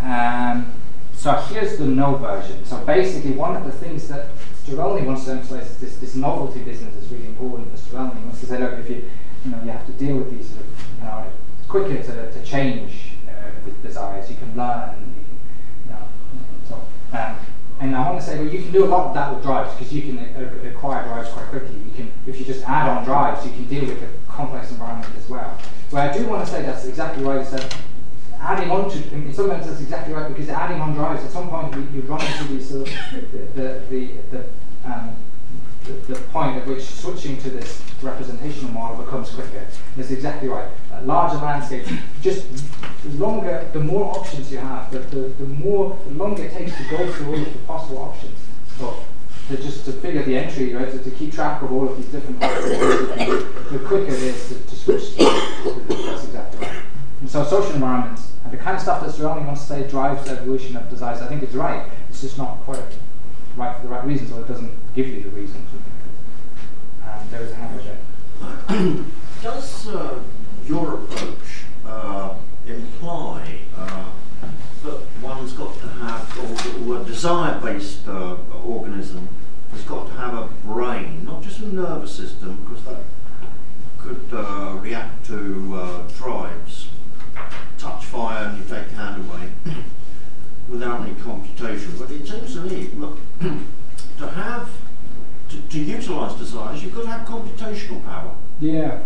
um, so here's the no version. So basically, one of the things that Sterelny wants to emphasize is this, this novelty business is really important for Sterelny. He wants to say, look, if you, you know, you have to deal with these, sort of, you know, quicker to, to change uh, with desires. You can learn. You can, you know, so, um, and I want to say, well, you can do a lot of that with drives because you can uh, acquire drives quite quickly. You can, if you just add on drives, you can deal with a complex environment as well. Where I do want to say that's exactly right is that adding on to, in some sense that's exactly right, because adding on drives, at some point you, you run into these, uh, the, the, the, um, the, the, point at which switching to this representational model becomes quicker. That's exactly right. Uh, larger landscapes, just the longer, the more options you have, the, the, the more, the longer it takes to go through all of the possible options. So, to just to figure the entry, right, to, to keep track of all of these different parts. the quicker it is to, to switch to, that's exactly right. And so social environments, and the kind of stuff that Sterelny wants to say drives the evolution of desires, I think it's right. It's just not quite right for the right reasons, or it doesn't give you the reasons. Um, there is a hand there. Does uh, your approach uh, imply uh, that one's got to have, or, or a desire-based uh, organism has got to have a brain, not just a nervous system, because that could uh, react to uh, drives touch fire and you take your hand away without any computation. But it seems to me, look, to have, to, to utilise desires, you've got to have computational power. Yeah.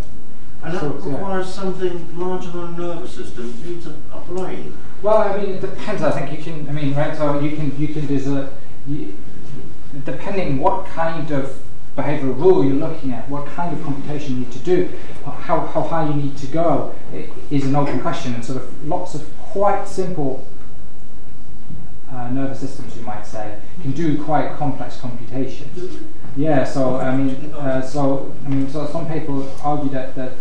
And that Sort of, yeah. requires something larger than a nervous system. It needs a, a brain. Well, I mean, it depends. I think you can. I mean, right? So you can. You can. There's a. You, depending what kind of behavioural rule you're looking at, what kind of computation you need to do, how, how high you need to go, is an open question. And sort of lots of quite simple uh, nervous systems, you might say, can do quite complex computations. Yeah, so I mean, uh, so I mean, so some people argue that that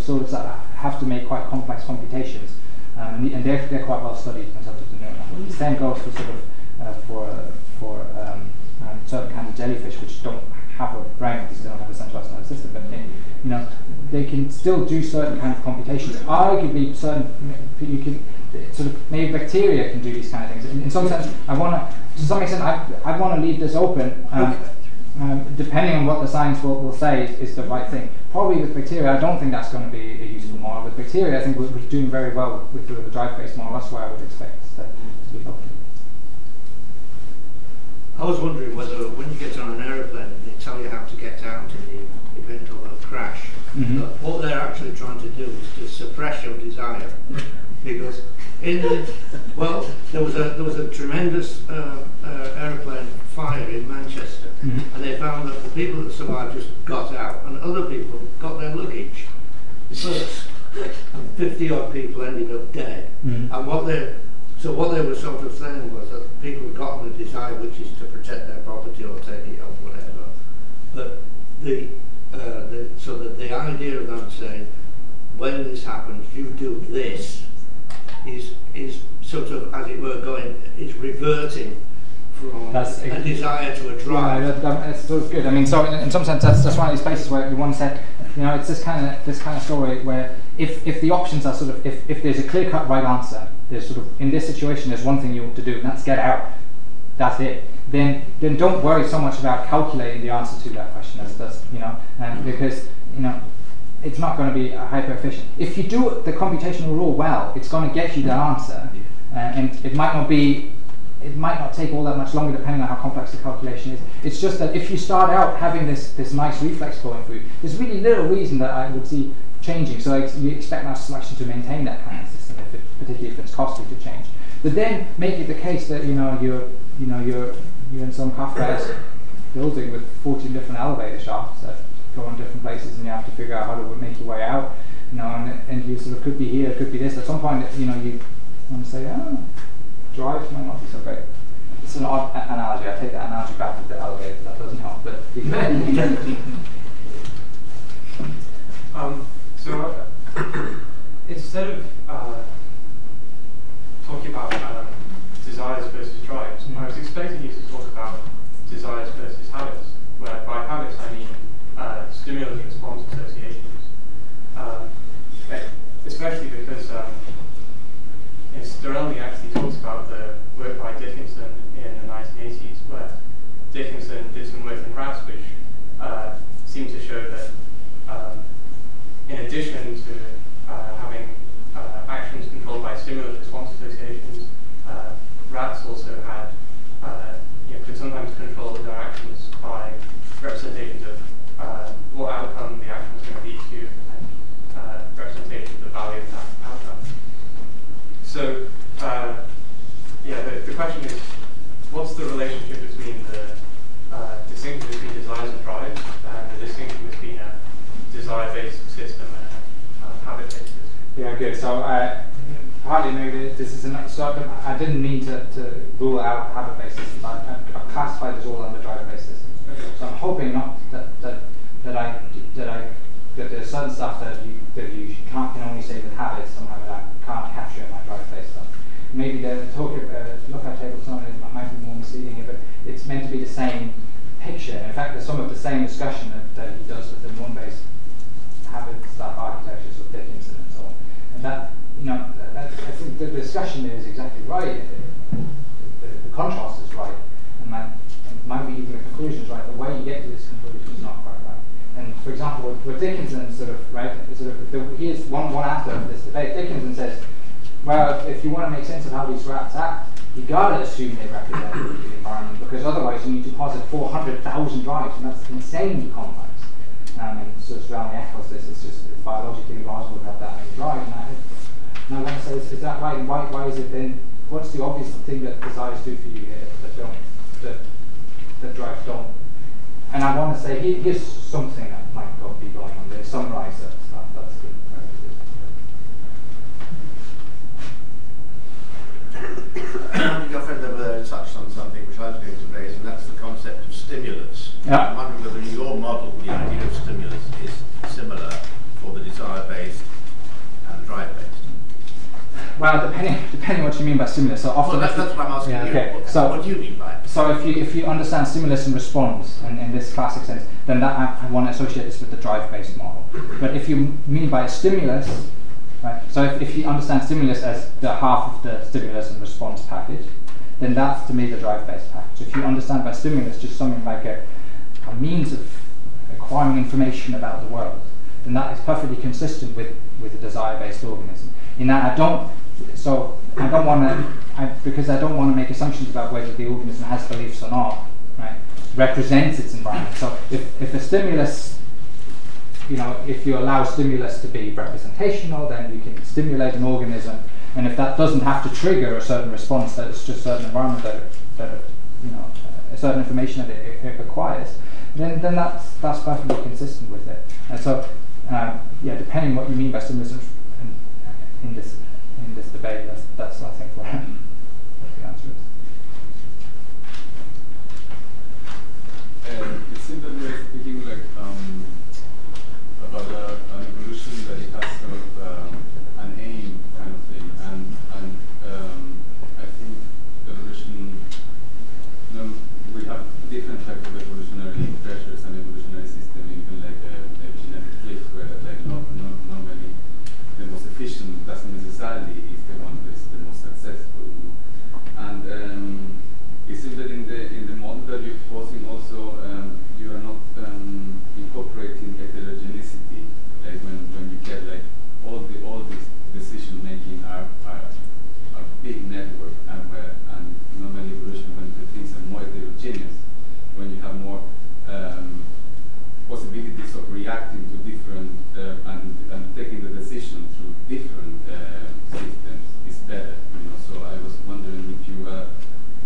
sorts that have to make quite complex computations, um, and, and they're, they're quite well studied in terms of the neural network. The same goes for sort of uh, for uh, for um, um, certain kinds of jellyfish which don't have a brain because they don't have a centralized nervous system, but they, you know, they can still do certain kinds of computations. Arguably, certain you can sort of maybe bacteria can do these kind of things. In, in some sense, I want to, to some extent, I, I want to leave this open. Um, um, depending on what the science will, will say is, is the right thing. Probably with bacteria, I don't think that's going to be a useful model. With bacteria, I think we're, we're doing very well with the, the drive-based model. That's why I would expect to, to be helpful. I was wondering whether when you get on an aeroplane and they tell you how to get out in the event of a crash, Mhm. what they're actually trying to do is to suppress your desire. Because in the, well, there was a, there was a tremendous uh, uh, aeroplane fire in Manchester Mhm. and they found that the people that survived just got out and other people got their luggage first. And 50 odd people ended up dead. Mhm. And what they, so what they were sort of saying was that people had gotten a desire which is to protect their property or take it or whatever. But the, uh, the so that the idea of them saying, when this happens, you do this, is is sort of as it were going, is reverting from That's a desire to a Yeah, drive. that, that, of good. I mean, so in, in some sense, that's, that's one of these places where you want to say, you know, it's this kind of this kind of story where if, if the options are sort of if, if there's a clear cut right answer, there's sort of in this situation there's one thing you want to do and that's get out. That's it. Then then don't worry so much about calculating the answer to that question. That's, that's you know, um, because you know it's not going to be uh, hyper efficient. If you do the computational rule well, it's going to get you that answer, uh, and it might not be, it might not take all that much longer depending on how complex the calculation is. It's just that if you start out having this this nice reflex going through, there's really little reason that I would see changing. So ex- you expect mass selection to maintain that kind of system, if it, particularly if it's costly to change. But then make it the case that you know you're you know you're you're in some Kafkaesque building with 14 different elevator shafts that go in different places, and you have to figure out how to make your way out. You know, and, and you sort of could be here, could be this. At some point, you know, you want to say, oh, drive might not be so great. It's an odd a- analogy. I take that analogy back with the elevator. That doesn't help, but. Um, so uh, instead of uh, talking about um, desires versus drives, I was expecting you to talk about desires versus habits, where by habits I mean uh, stimulus response associations. Um, eh, especially because um, know, actually talks about the work by Dickinson in the 1980s, where Dickinson did some work in rats which uh, seemed to show that um, in addition to uh, having uh, actions controlled by stimulus response associations, uh, rats also had, uh, you know, could sometimes control their actions by representations of uh, what outcome the action was going to lead to and uh, representation of the value of that outcome. So, uh, yeah, the, the question is, what's the relationship between the uh, distinction between desires and drives and the distinction between a desire-based system and a habit-based system? Yeah, good. So uh, partly maybe this is an so I didn't mean to, to rule out habit-based systems. I, I, I classified this all under drive-based systems. So I'm hoping not that that, that I that I that there's certain stuff that you that you can't can only say with habits somehow that I can't capture in my drive-based stuff. Maybe the talk uh, look at table some it might be more misleading here, but it's meant to be the same picture. In fact, there's some of the same discussion that, that he does with the norm-based habit stuff architectures of Dickinson and so on. And that, you know, that, that, I think the discussion there is exactly right. The, the, the contrast is right, and and might be even the conclusion is right. The way you get to this conclusion is not quite right. And for example, with, Dickinson, sort of right, sort of the, here's one one aspect of this debate. Dickinson says, well, if you want to make sense of how these rats act, you've gotta assume they represent the environment because otherwise you need to posit 400,000 drives, and that's insanely complex. um, and so surrounding echoes this, it's just it's biologically plausible to have that many drive. And I, and I want to say, is, is that right? And why, why is it then, what's the obvious thing that desires do for you here that don't, that, that drives don't? And I want to say, here, here's something that might go, be going on there, summarize that stuff, that's good. Your friend over there touched on something which I was going to raise, and that's the concept of stimulus. Yeah. I'm wondering whether in your model the idea of stimulus is similar for the desire-based and drive-based. Well, depending depending what you mean by stimulus. So often, Well, that's, that's what I'm asking yeah, you. okay. What, So, what do you mean by it? so if you if you understand stimulus and response in, in this classic sense, then that I, I want to associate this with the drive-based model. But if you mean by a stimulus, right? So if, if you understand stimulus as the half of the stimulus and response package, then that's to me the drive-based package. So if you understand by stimulus just something like a, a means of acquiring information about the world, then that is perfectly consistent with, with a desire-based organism. In that I don't, so I don't want to, because I don't want to make assumptions about whether the organism has beliefs or not, right? Represents its environment. So if, if a stimulus, you know, if you allow stimulus to be representational, then you can stimulate an organism, and if that doesn't have to trigger a certain response, that it's just certain environment that, that you know, certain information that it, it acquires, then, then that's, that's perfectly consistent with it. And so, um, yeah, depending what you mean by stimulus in, in this in this debate, that's, that's I think what, the answer is. It seems that we're speaking like um, about a, an evolution that it has sort of um, an aim kind of thing, and and um, I think evolution. You know, we have different types of evolutionary pressures and evolutionary system, even like uh, the genetic drift, where like not, not normally the most efficient doesn't necessarily is the one that is the most successful. You know? And um, it seems that in the in the model that you're posing also um, you are not um, incorporating heterogeneity, like when, when you get like all the all this decision making are, are a big network and where and normally evolution when the things are more heterogeneous, when you have more um, possibilities of reacting to different uh, and, and taking the decision through different uh, systems is better. You know, so I was wondering if you, uh,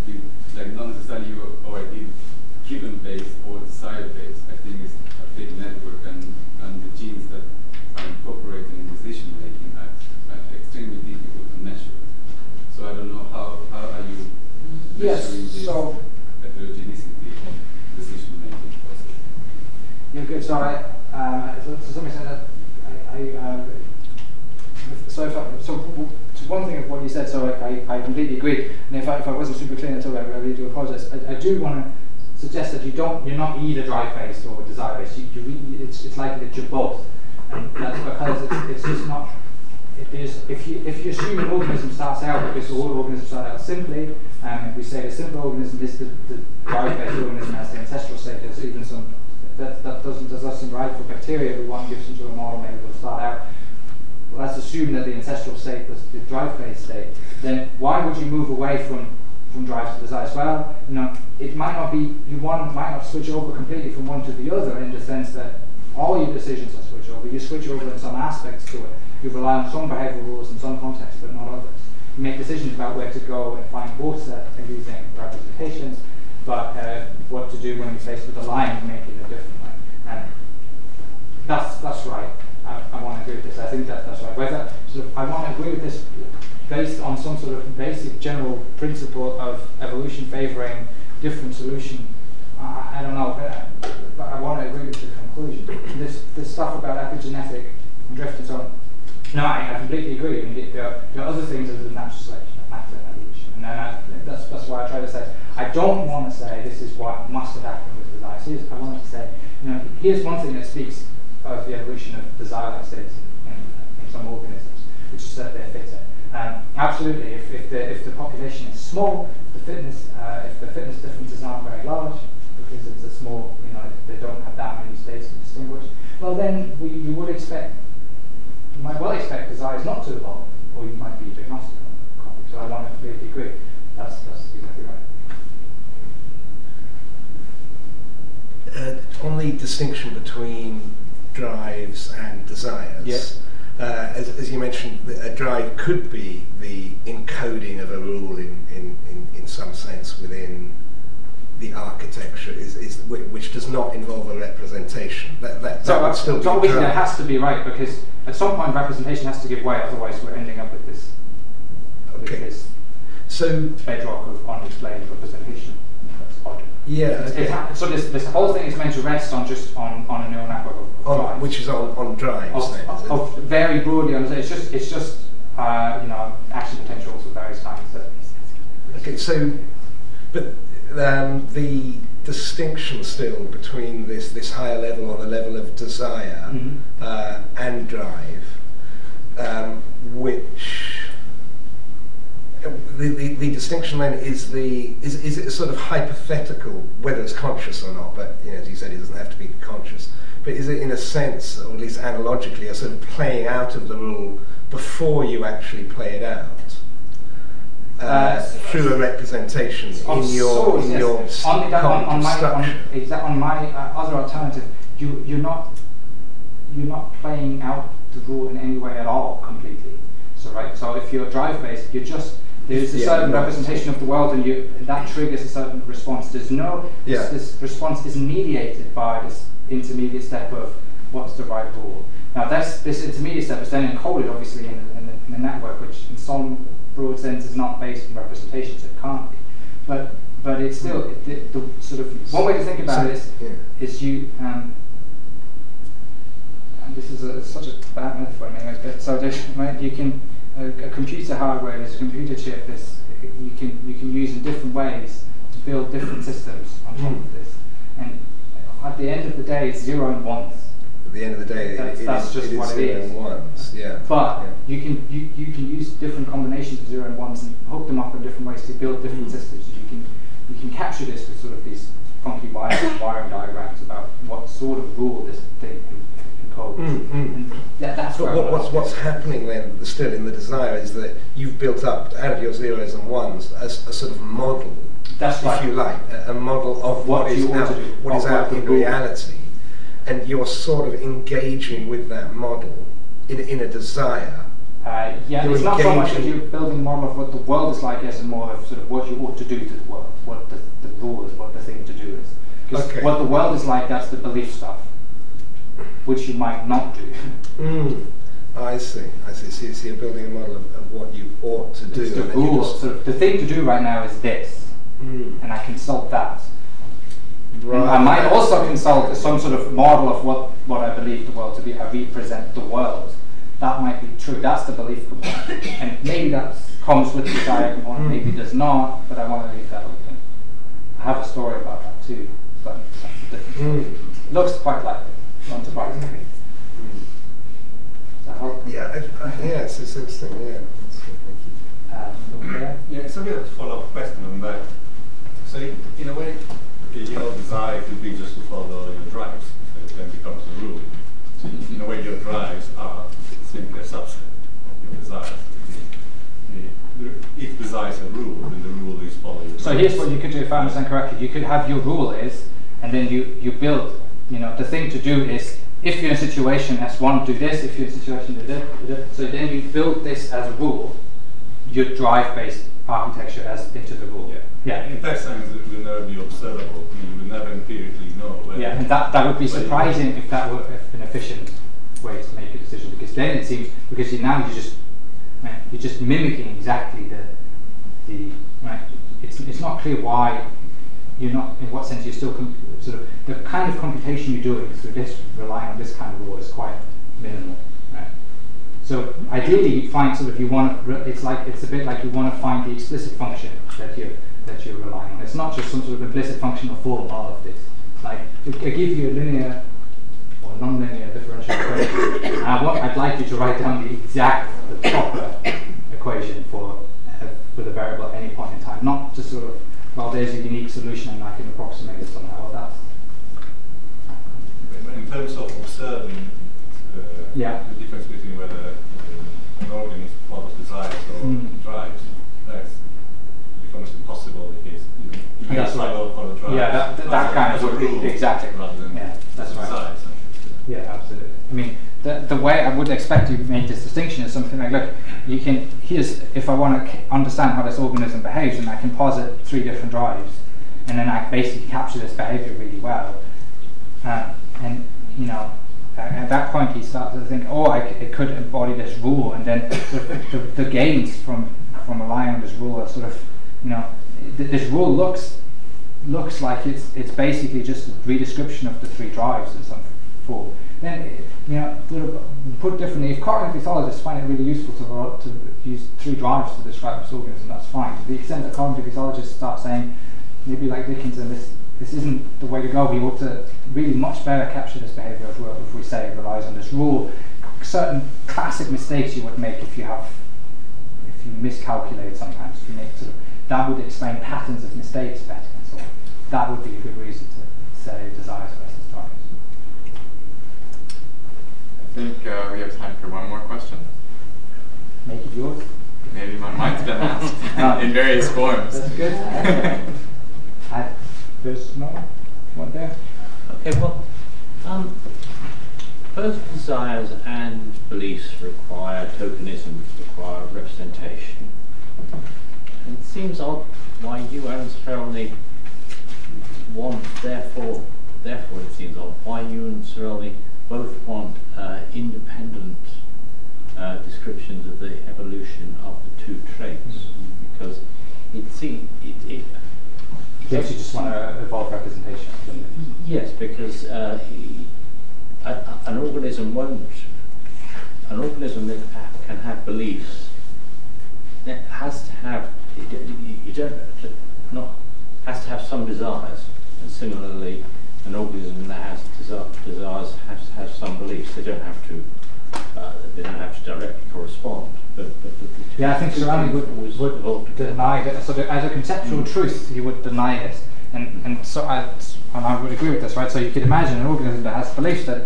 you like not necessarily you are already driven based or desire based. I think it's a big network and, and the genes that are incorporated in decision making are, are extremely difficult to measure. So I don't know how, how are you Yes, measuring this so- heterogeneity of decision making process? Yeah, good. So I, uh, to, to some extent, that I, I uh, so if I, so w- to one thing of what you said, so I, I, I completely agree. And if I, if I wasn't super clear at all, I really do apologise. I, I do want to suggest that you don't, you're not either drive based or desire based. You, you re- it's, that you're both, and that's because it's, it's just not. It is, if you if you assume an organism starts out because all organisms start out simply, and if we say a simple organism is the, the drive-based organism as the ancestral state, there's even some that, that doesn't does not seem right for bacteria. We want to give some sort of model, maybe we'll start out. Well, let's assume that the ancestral state was the drive-based state. Then why would you move away from from drives to desires? Well, you know, it might not be you want might not switch over completely from one to the other in the sense that all your decisions are switch over. You switch over in some aspects to it. You rely on some behavioural rules in some contexts, but not others. You make decisions about where to go and find water using representations, but uh, what to do when you're faced with a lion, you make it a different way. And that's that's right. I, I want to agree with this. I think that that's right. Whether sort of, I want to agree with this based on some sort of basic general principle of evolution favouring different solution. Uh, I don't know, but I want to agree with the conclusion. This this stuff about epigenetic drift and so on. No, I, I completely agree. I mean, there, are, there are other things other than natural selection that matter in evolution, and I, that's that's why I try to say I don't want to say this is what must have happened with desires. Here's, I want to say, you know, here's one thing that speaks of the evolution of desire states in, in, in some organisms, which is that they're fitter. Um, absolutely, if, if, the, if the population is small, the fitness, uh, if the fitness differences aren't very large, because it's a small, you know, they don't have that many well then we, you would expect, you might well expect desires not to evolve, or you might be agnostic on the. So I want to completely agree. That's, that's exactly right. Uh, on the distinction between drives and desires. Yes. Uh, as, as you mentioned, a drive could be the encoding of a rule in, in, in, in some sense within the architecture, is, is which does not involve a representation. That, that, So, that still so be that has to be right because at some point representation has to give way, otherwise we're ending up with this, Okay. this So, bedrock of unexplained representation. That's odd. yeah, It's- okay. it ha- so this, this whole thing is meant to rest on just on, on a neural network of, of on, which is on, on drives of, then, it? of very broadly on it's just it's just uh, you know action potentials of various kinds. That, Okay, so, but um, the distinction still between this, this higher level or the level of desire Mhm. uh, and drive, um, which the, the, the distinction then is the is, is it a sort of hypothetical whether it's conscious or not but you know as you said it doesn't have to be conscious but is it in a sense or at least analogically a sort of playing out of the rule before you actually play it out uh, through a representation on in your source, in yes. your on, the, on, on my on, exa- on my uh, other alternative, you you're not you're not playing out the rule in any way at all completely. So right, so if you're drive based, you're just there's a Yeah, certain right. representation of the world, and you that triggers a certain response. There's no Yeah. this, this response is mediated by this intermediate step of what's the right rule. Now that's this intermediate step is then encoded obviously in, in, in a network, which in some broad sense is not based on representation, so it can't be. But but it's still the, the sort of one way to think about it is is you um, and this is a, such a bad metaphor many but so there's, right, you can a, a computer hardware, this computer chip, this you can you can use in different ways to build different systems on top of this, and at the end of the day, it's zero and ones. At the end of the day it- That's- it that's is- just it is what it zero is. and ones yeah But yeah. you can you, you can use different combinations of zero and ones and hook them up in different ways to build different Mm. systems. You can you can capture this with sort of these funky wire, wiring diagrams about what sort of rule this thing. Mm, mm. That, that's But what, what's, what's happening then, still in the desire, is that you've built up out of your zeros and ones a sort of model, That's if right. you like, a, a model of What what is out, what is out in reality, and you're sort of engaging with that model in, in a desire. Uh, yeah, You're it's not so much that you're building a model of what the world is like as more of sort of what you ought to do to the world, what the, the rule is, what the thing to do is. Because Okay. what the world is like, that's the belief stuff, which you might not do. Mm. I see, I see. So, so you're building a model of, of what you ought to do. It's the rule, sort of, the thing to do right now is this, Mm. and I consult that. And Right. I might also consult some sort of model of what, what I believe the world to be. I represent the world. That might be true. That's the belief component. and maybe that comes with the desire component, maybe it does not, but I want to leave that open. I have a story about that too, but that's a different story. Mm. Looks quite like it, not surprisingly. Mm. Does that help? Yeah, I, I, yeah, it's, it's interesting. Yeah, That's good, thank you. Um, okay. Yeah, it's a bit of a follow-up question on that. So in a way, your desire could be just to follow your drives, so it then becomes a rule. So in a way, your drives are simply a subset of your desires. If desires a rule, then the rule is following your So drives. here's what you could do if I understand correctly. You could have your rule is, and then you, you build, you know, the thing to do is, if you're in a situation as one, do this, if you're in a situation, do this, do this. So then you build this as a rule, your drive-based architecture as into the rule. Yeah. Yeah. In that sense, it will never be observable. You will never empirically know. Yeah, and that, that would be surprising if that were an efficient way to make a decision, because then it seems, because you, now you're just, right, you're just mimicking exactly the, the, right, it's, it's not clear why you're not, in what sense you're still, com- sort of, the kind of computation you're doing through this, relying on this kind of rule is quite minimal, right? So ideally, you find sort of you want to. It's like it's a bit like you want to find the explicit function that you that you're relying on. It's not just some sort of implicit function or form of this. Like I give you a linear or non-linear differential equation, and I want, I'd like you to write down the exact, the proper equation for uh, for the variable at any point in time, not just sort of well, there's a unique solution and I can approximate it somehow. Well, that's In terms of observing uh, Yeah. the difference between whether uh, an organism follows desires or Mm. drives, becomes impossible because you, you That's right. follow, drives. Yeah, that- that- that kind of as a would be- rule exactly. rather than Yeah, that's right. desires. Yeah, absolutely. I mean, the, the way I would expect you to make this distinction is something like, look, you can, here's, if I want to understand how this organism behaves, and I can posit three different drives, and then I basically capture this behavior really well. Uh, and, you know, at that point he starts to think, oh, I c- it could embody this rule, and then the, the, the gains from, from relying on this rule are sort of, you know, th- this rule looks looks like it's it's basically just a redescription of the three drives in some form. Then, you know, put differently, if cognitive ethologists find it really useful to, to use three drives to describe this organism, that's fine. To the extent that cognitive ethologists start saying, maybe like Dickinson, this this isn't the way to go. We ought to really much better capture this behaviour if we say it relies on this rule. Certain classic mistakes you would make if you have if you miscalculate sometimes. If you make sort of, that would explain patterns of mistakes better and so on. That would be a good reason to say desires versus drives. I think uh, we have time for one more question. Make it yours. Maybe my mind's been asked in various forms. That's good. I, there's no one there. Okay, well, um, both desires and beliefs require tokenism, require representation. It seems odd why you and necessarily want, therefore, therefore it seems odd why you and Sterelny both want uh, independent uh, descriptions of the evolution of the two traits, because it seems it, it Yes, you just want to evolve representation. Yes, because uh, he, a, a- an organism won't, an organism that can have beliefs, that has to have, you don't- don't, has to have some desires. And similarly, an organism that has desires has to have some beliefs. They don't have to, uh, they don't have to directly correspond. But, but two- Yeah, I think Sterelny would, would deny that. So that as a conceptual truth, he would deny it. And, and so I, and I would agree with this, right? So you could imagine an organism that has beliefs that,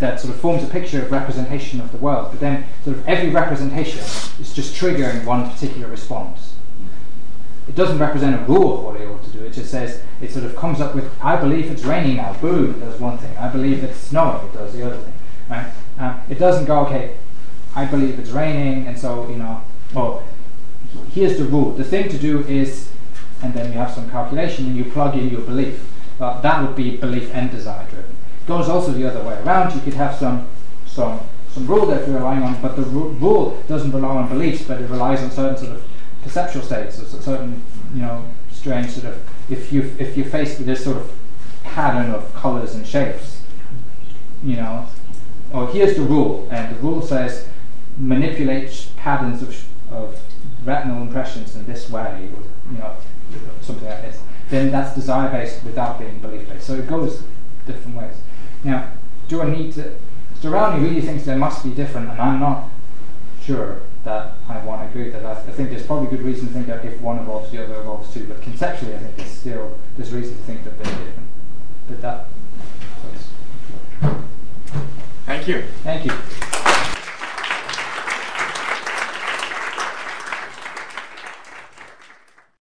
that sort of forms a picture of representation of the world, but then sort of every representation is just triggering one particular response. It doesn't represent a rule of what it ought to do. It just says it sort of comes up with, I believe it's raining now. Boom, it does one thing. I believe it's snowing. It does the other thing. Right? Um, it doesn't go, okay, I believe it's raining, and so you know, oh, here's the rule. The thing to do is, and then you have some calculation and you plug in your belief. Well, that would be belief and desire driven. It goes also the other way around. You could have some some some rule that you're relying on, but the ru- rule doesn't rely on beliefs, but it relies on certain sort of perceptual states, or certain you know strange sort of. If you if you're faced with this sort of pattern of colors and shapes, you know, or here's the rule, and the rule says manipulate patterns of, sh- of retinal impressions in this way, or, you know, something like this, then that's desire based without being belief based. So it goes different ways. Now, do I need to? Sterelny really thinks there must be different, and I'm not sure that I want to agree with that. I, I think there's probably good reason to think that if one evolves, the other evolves too. But conceptually, I think there's still there's reason to think that they're different. But that. Thank you. Thank you.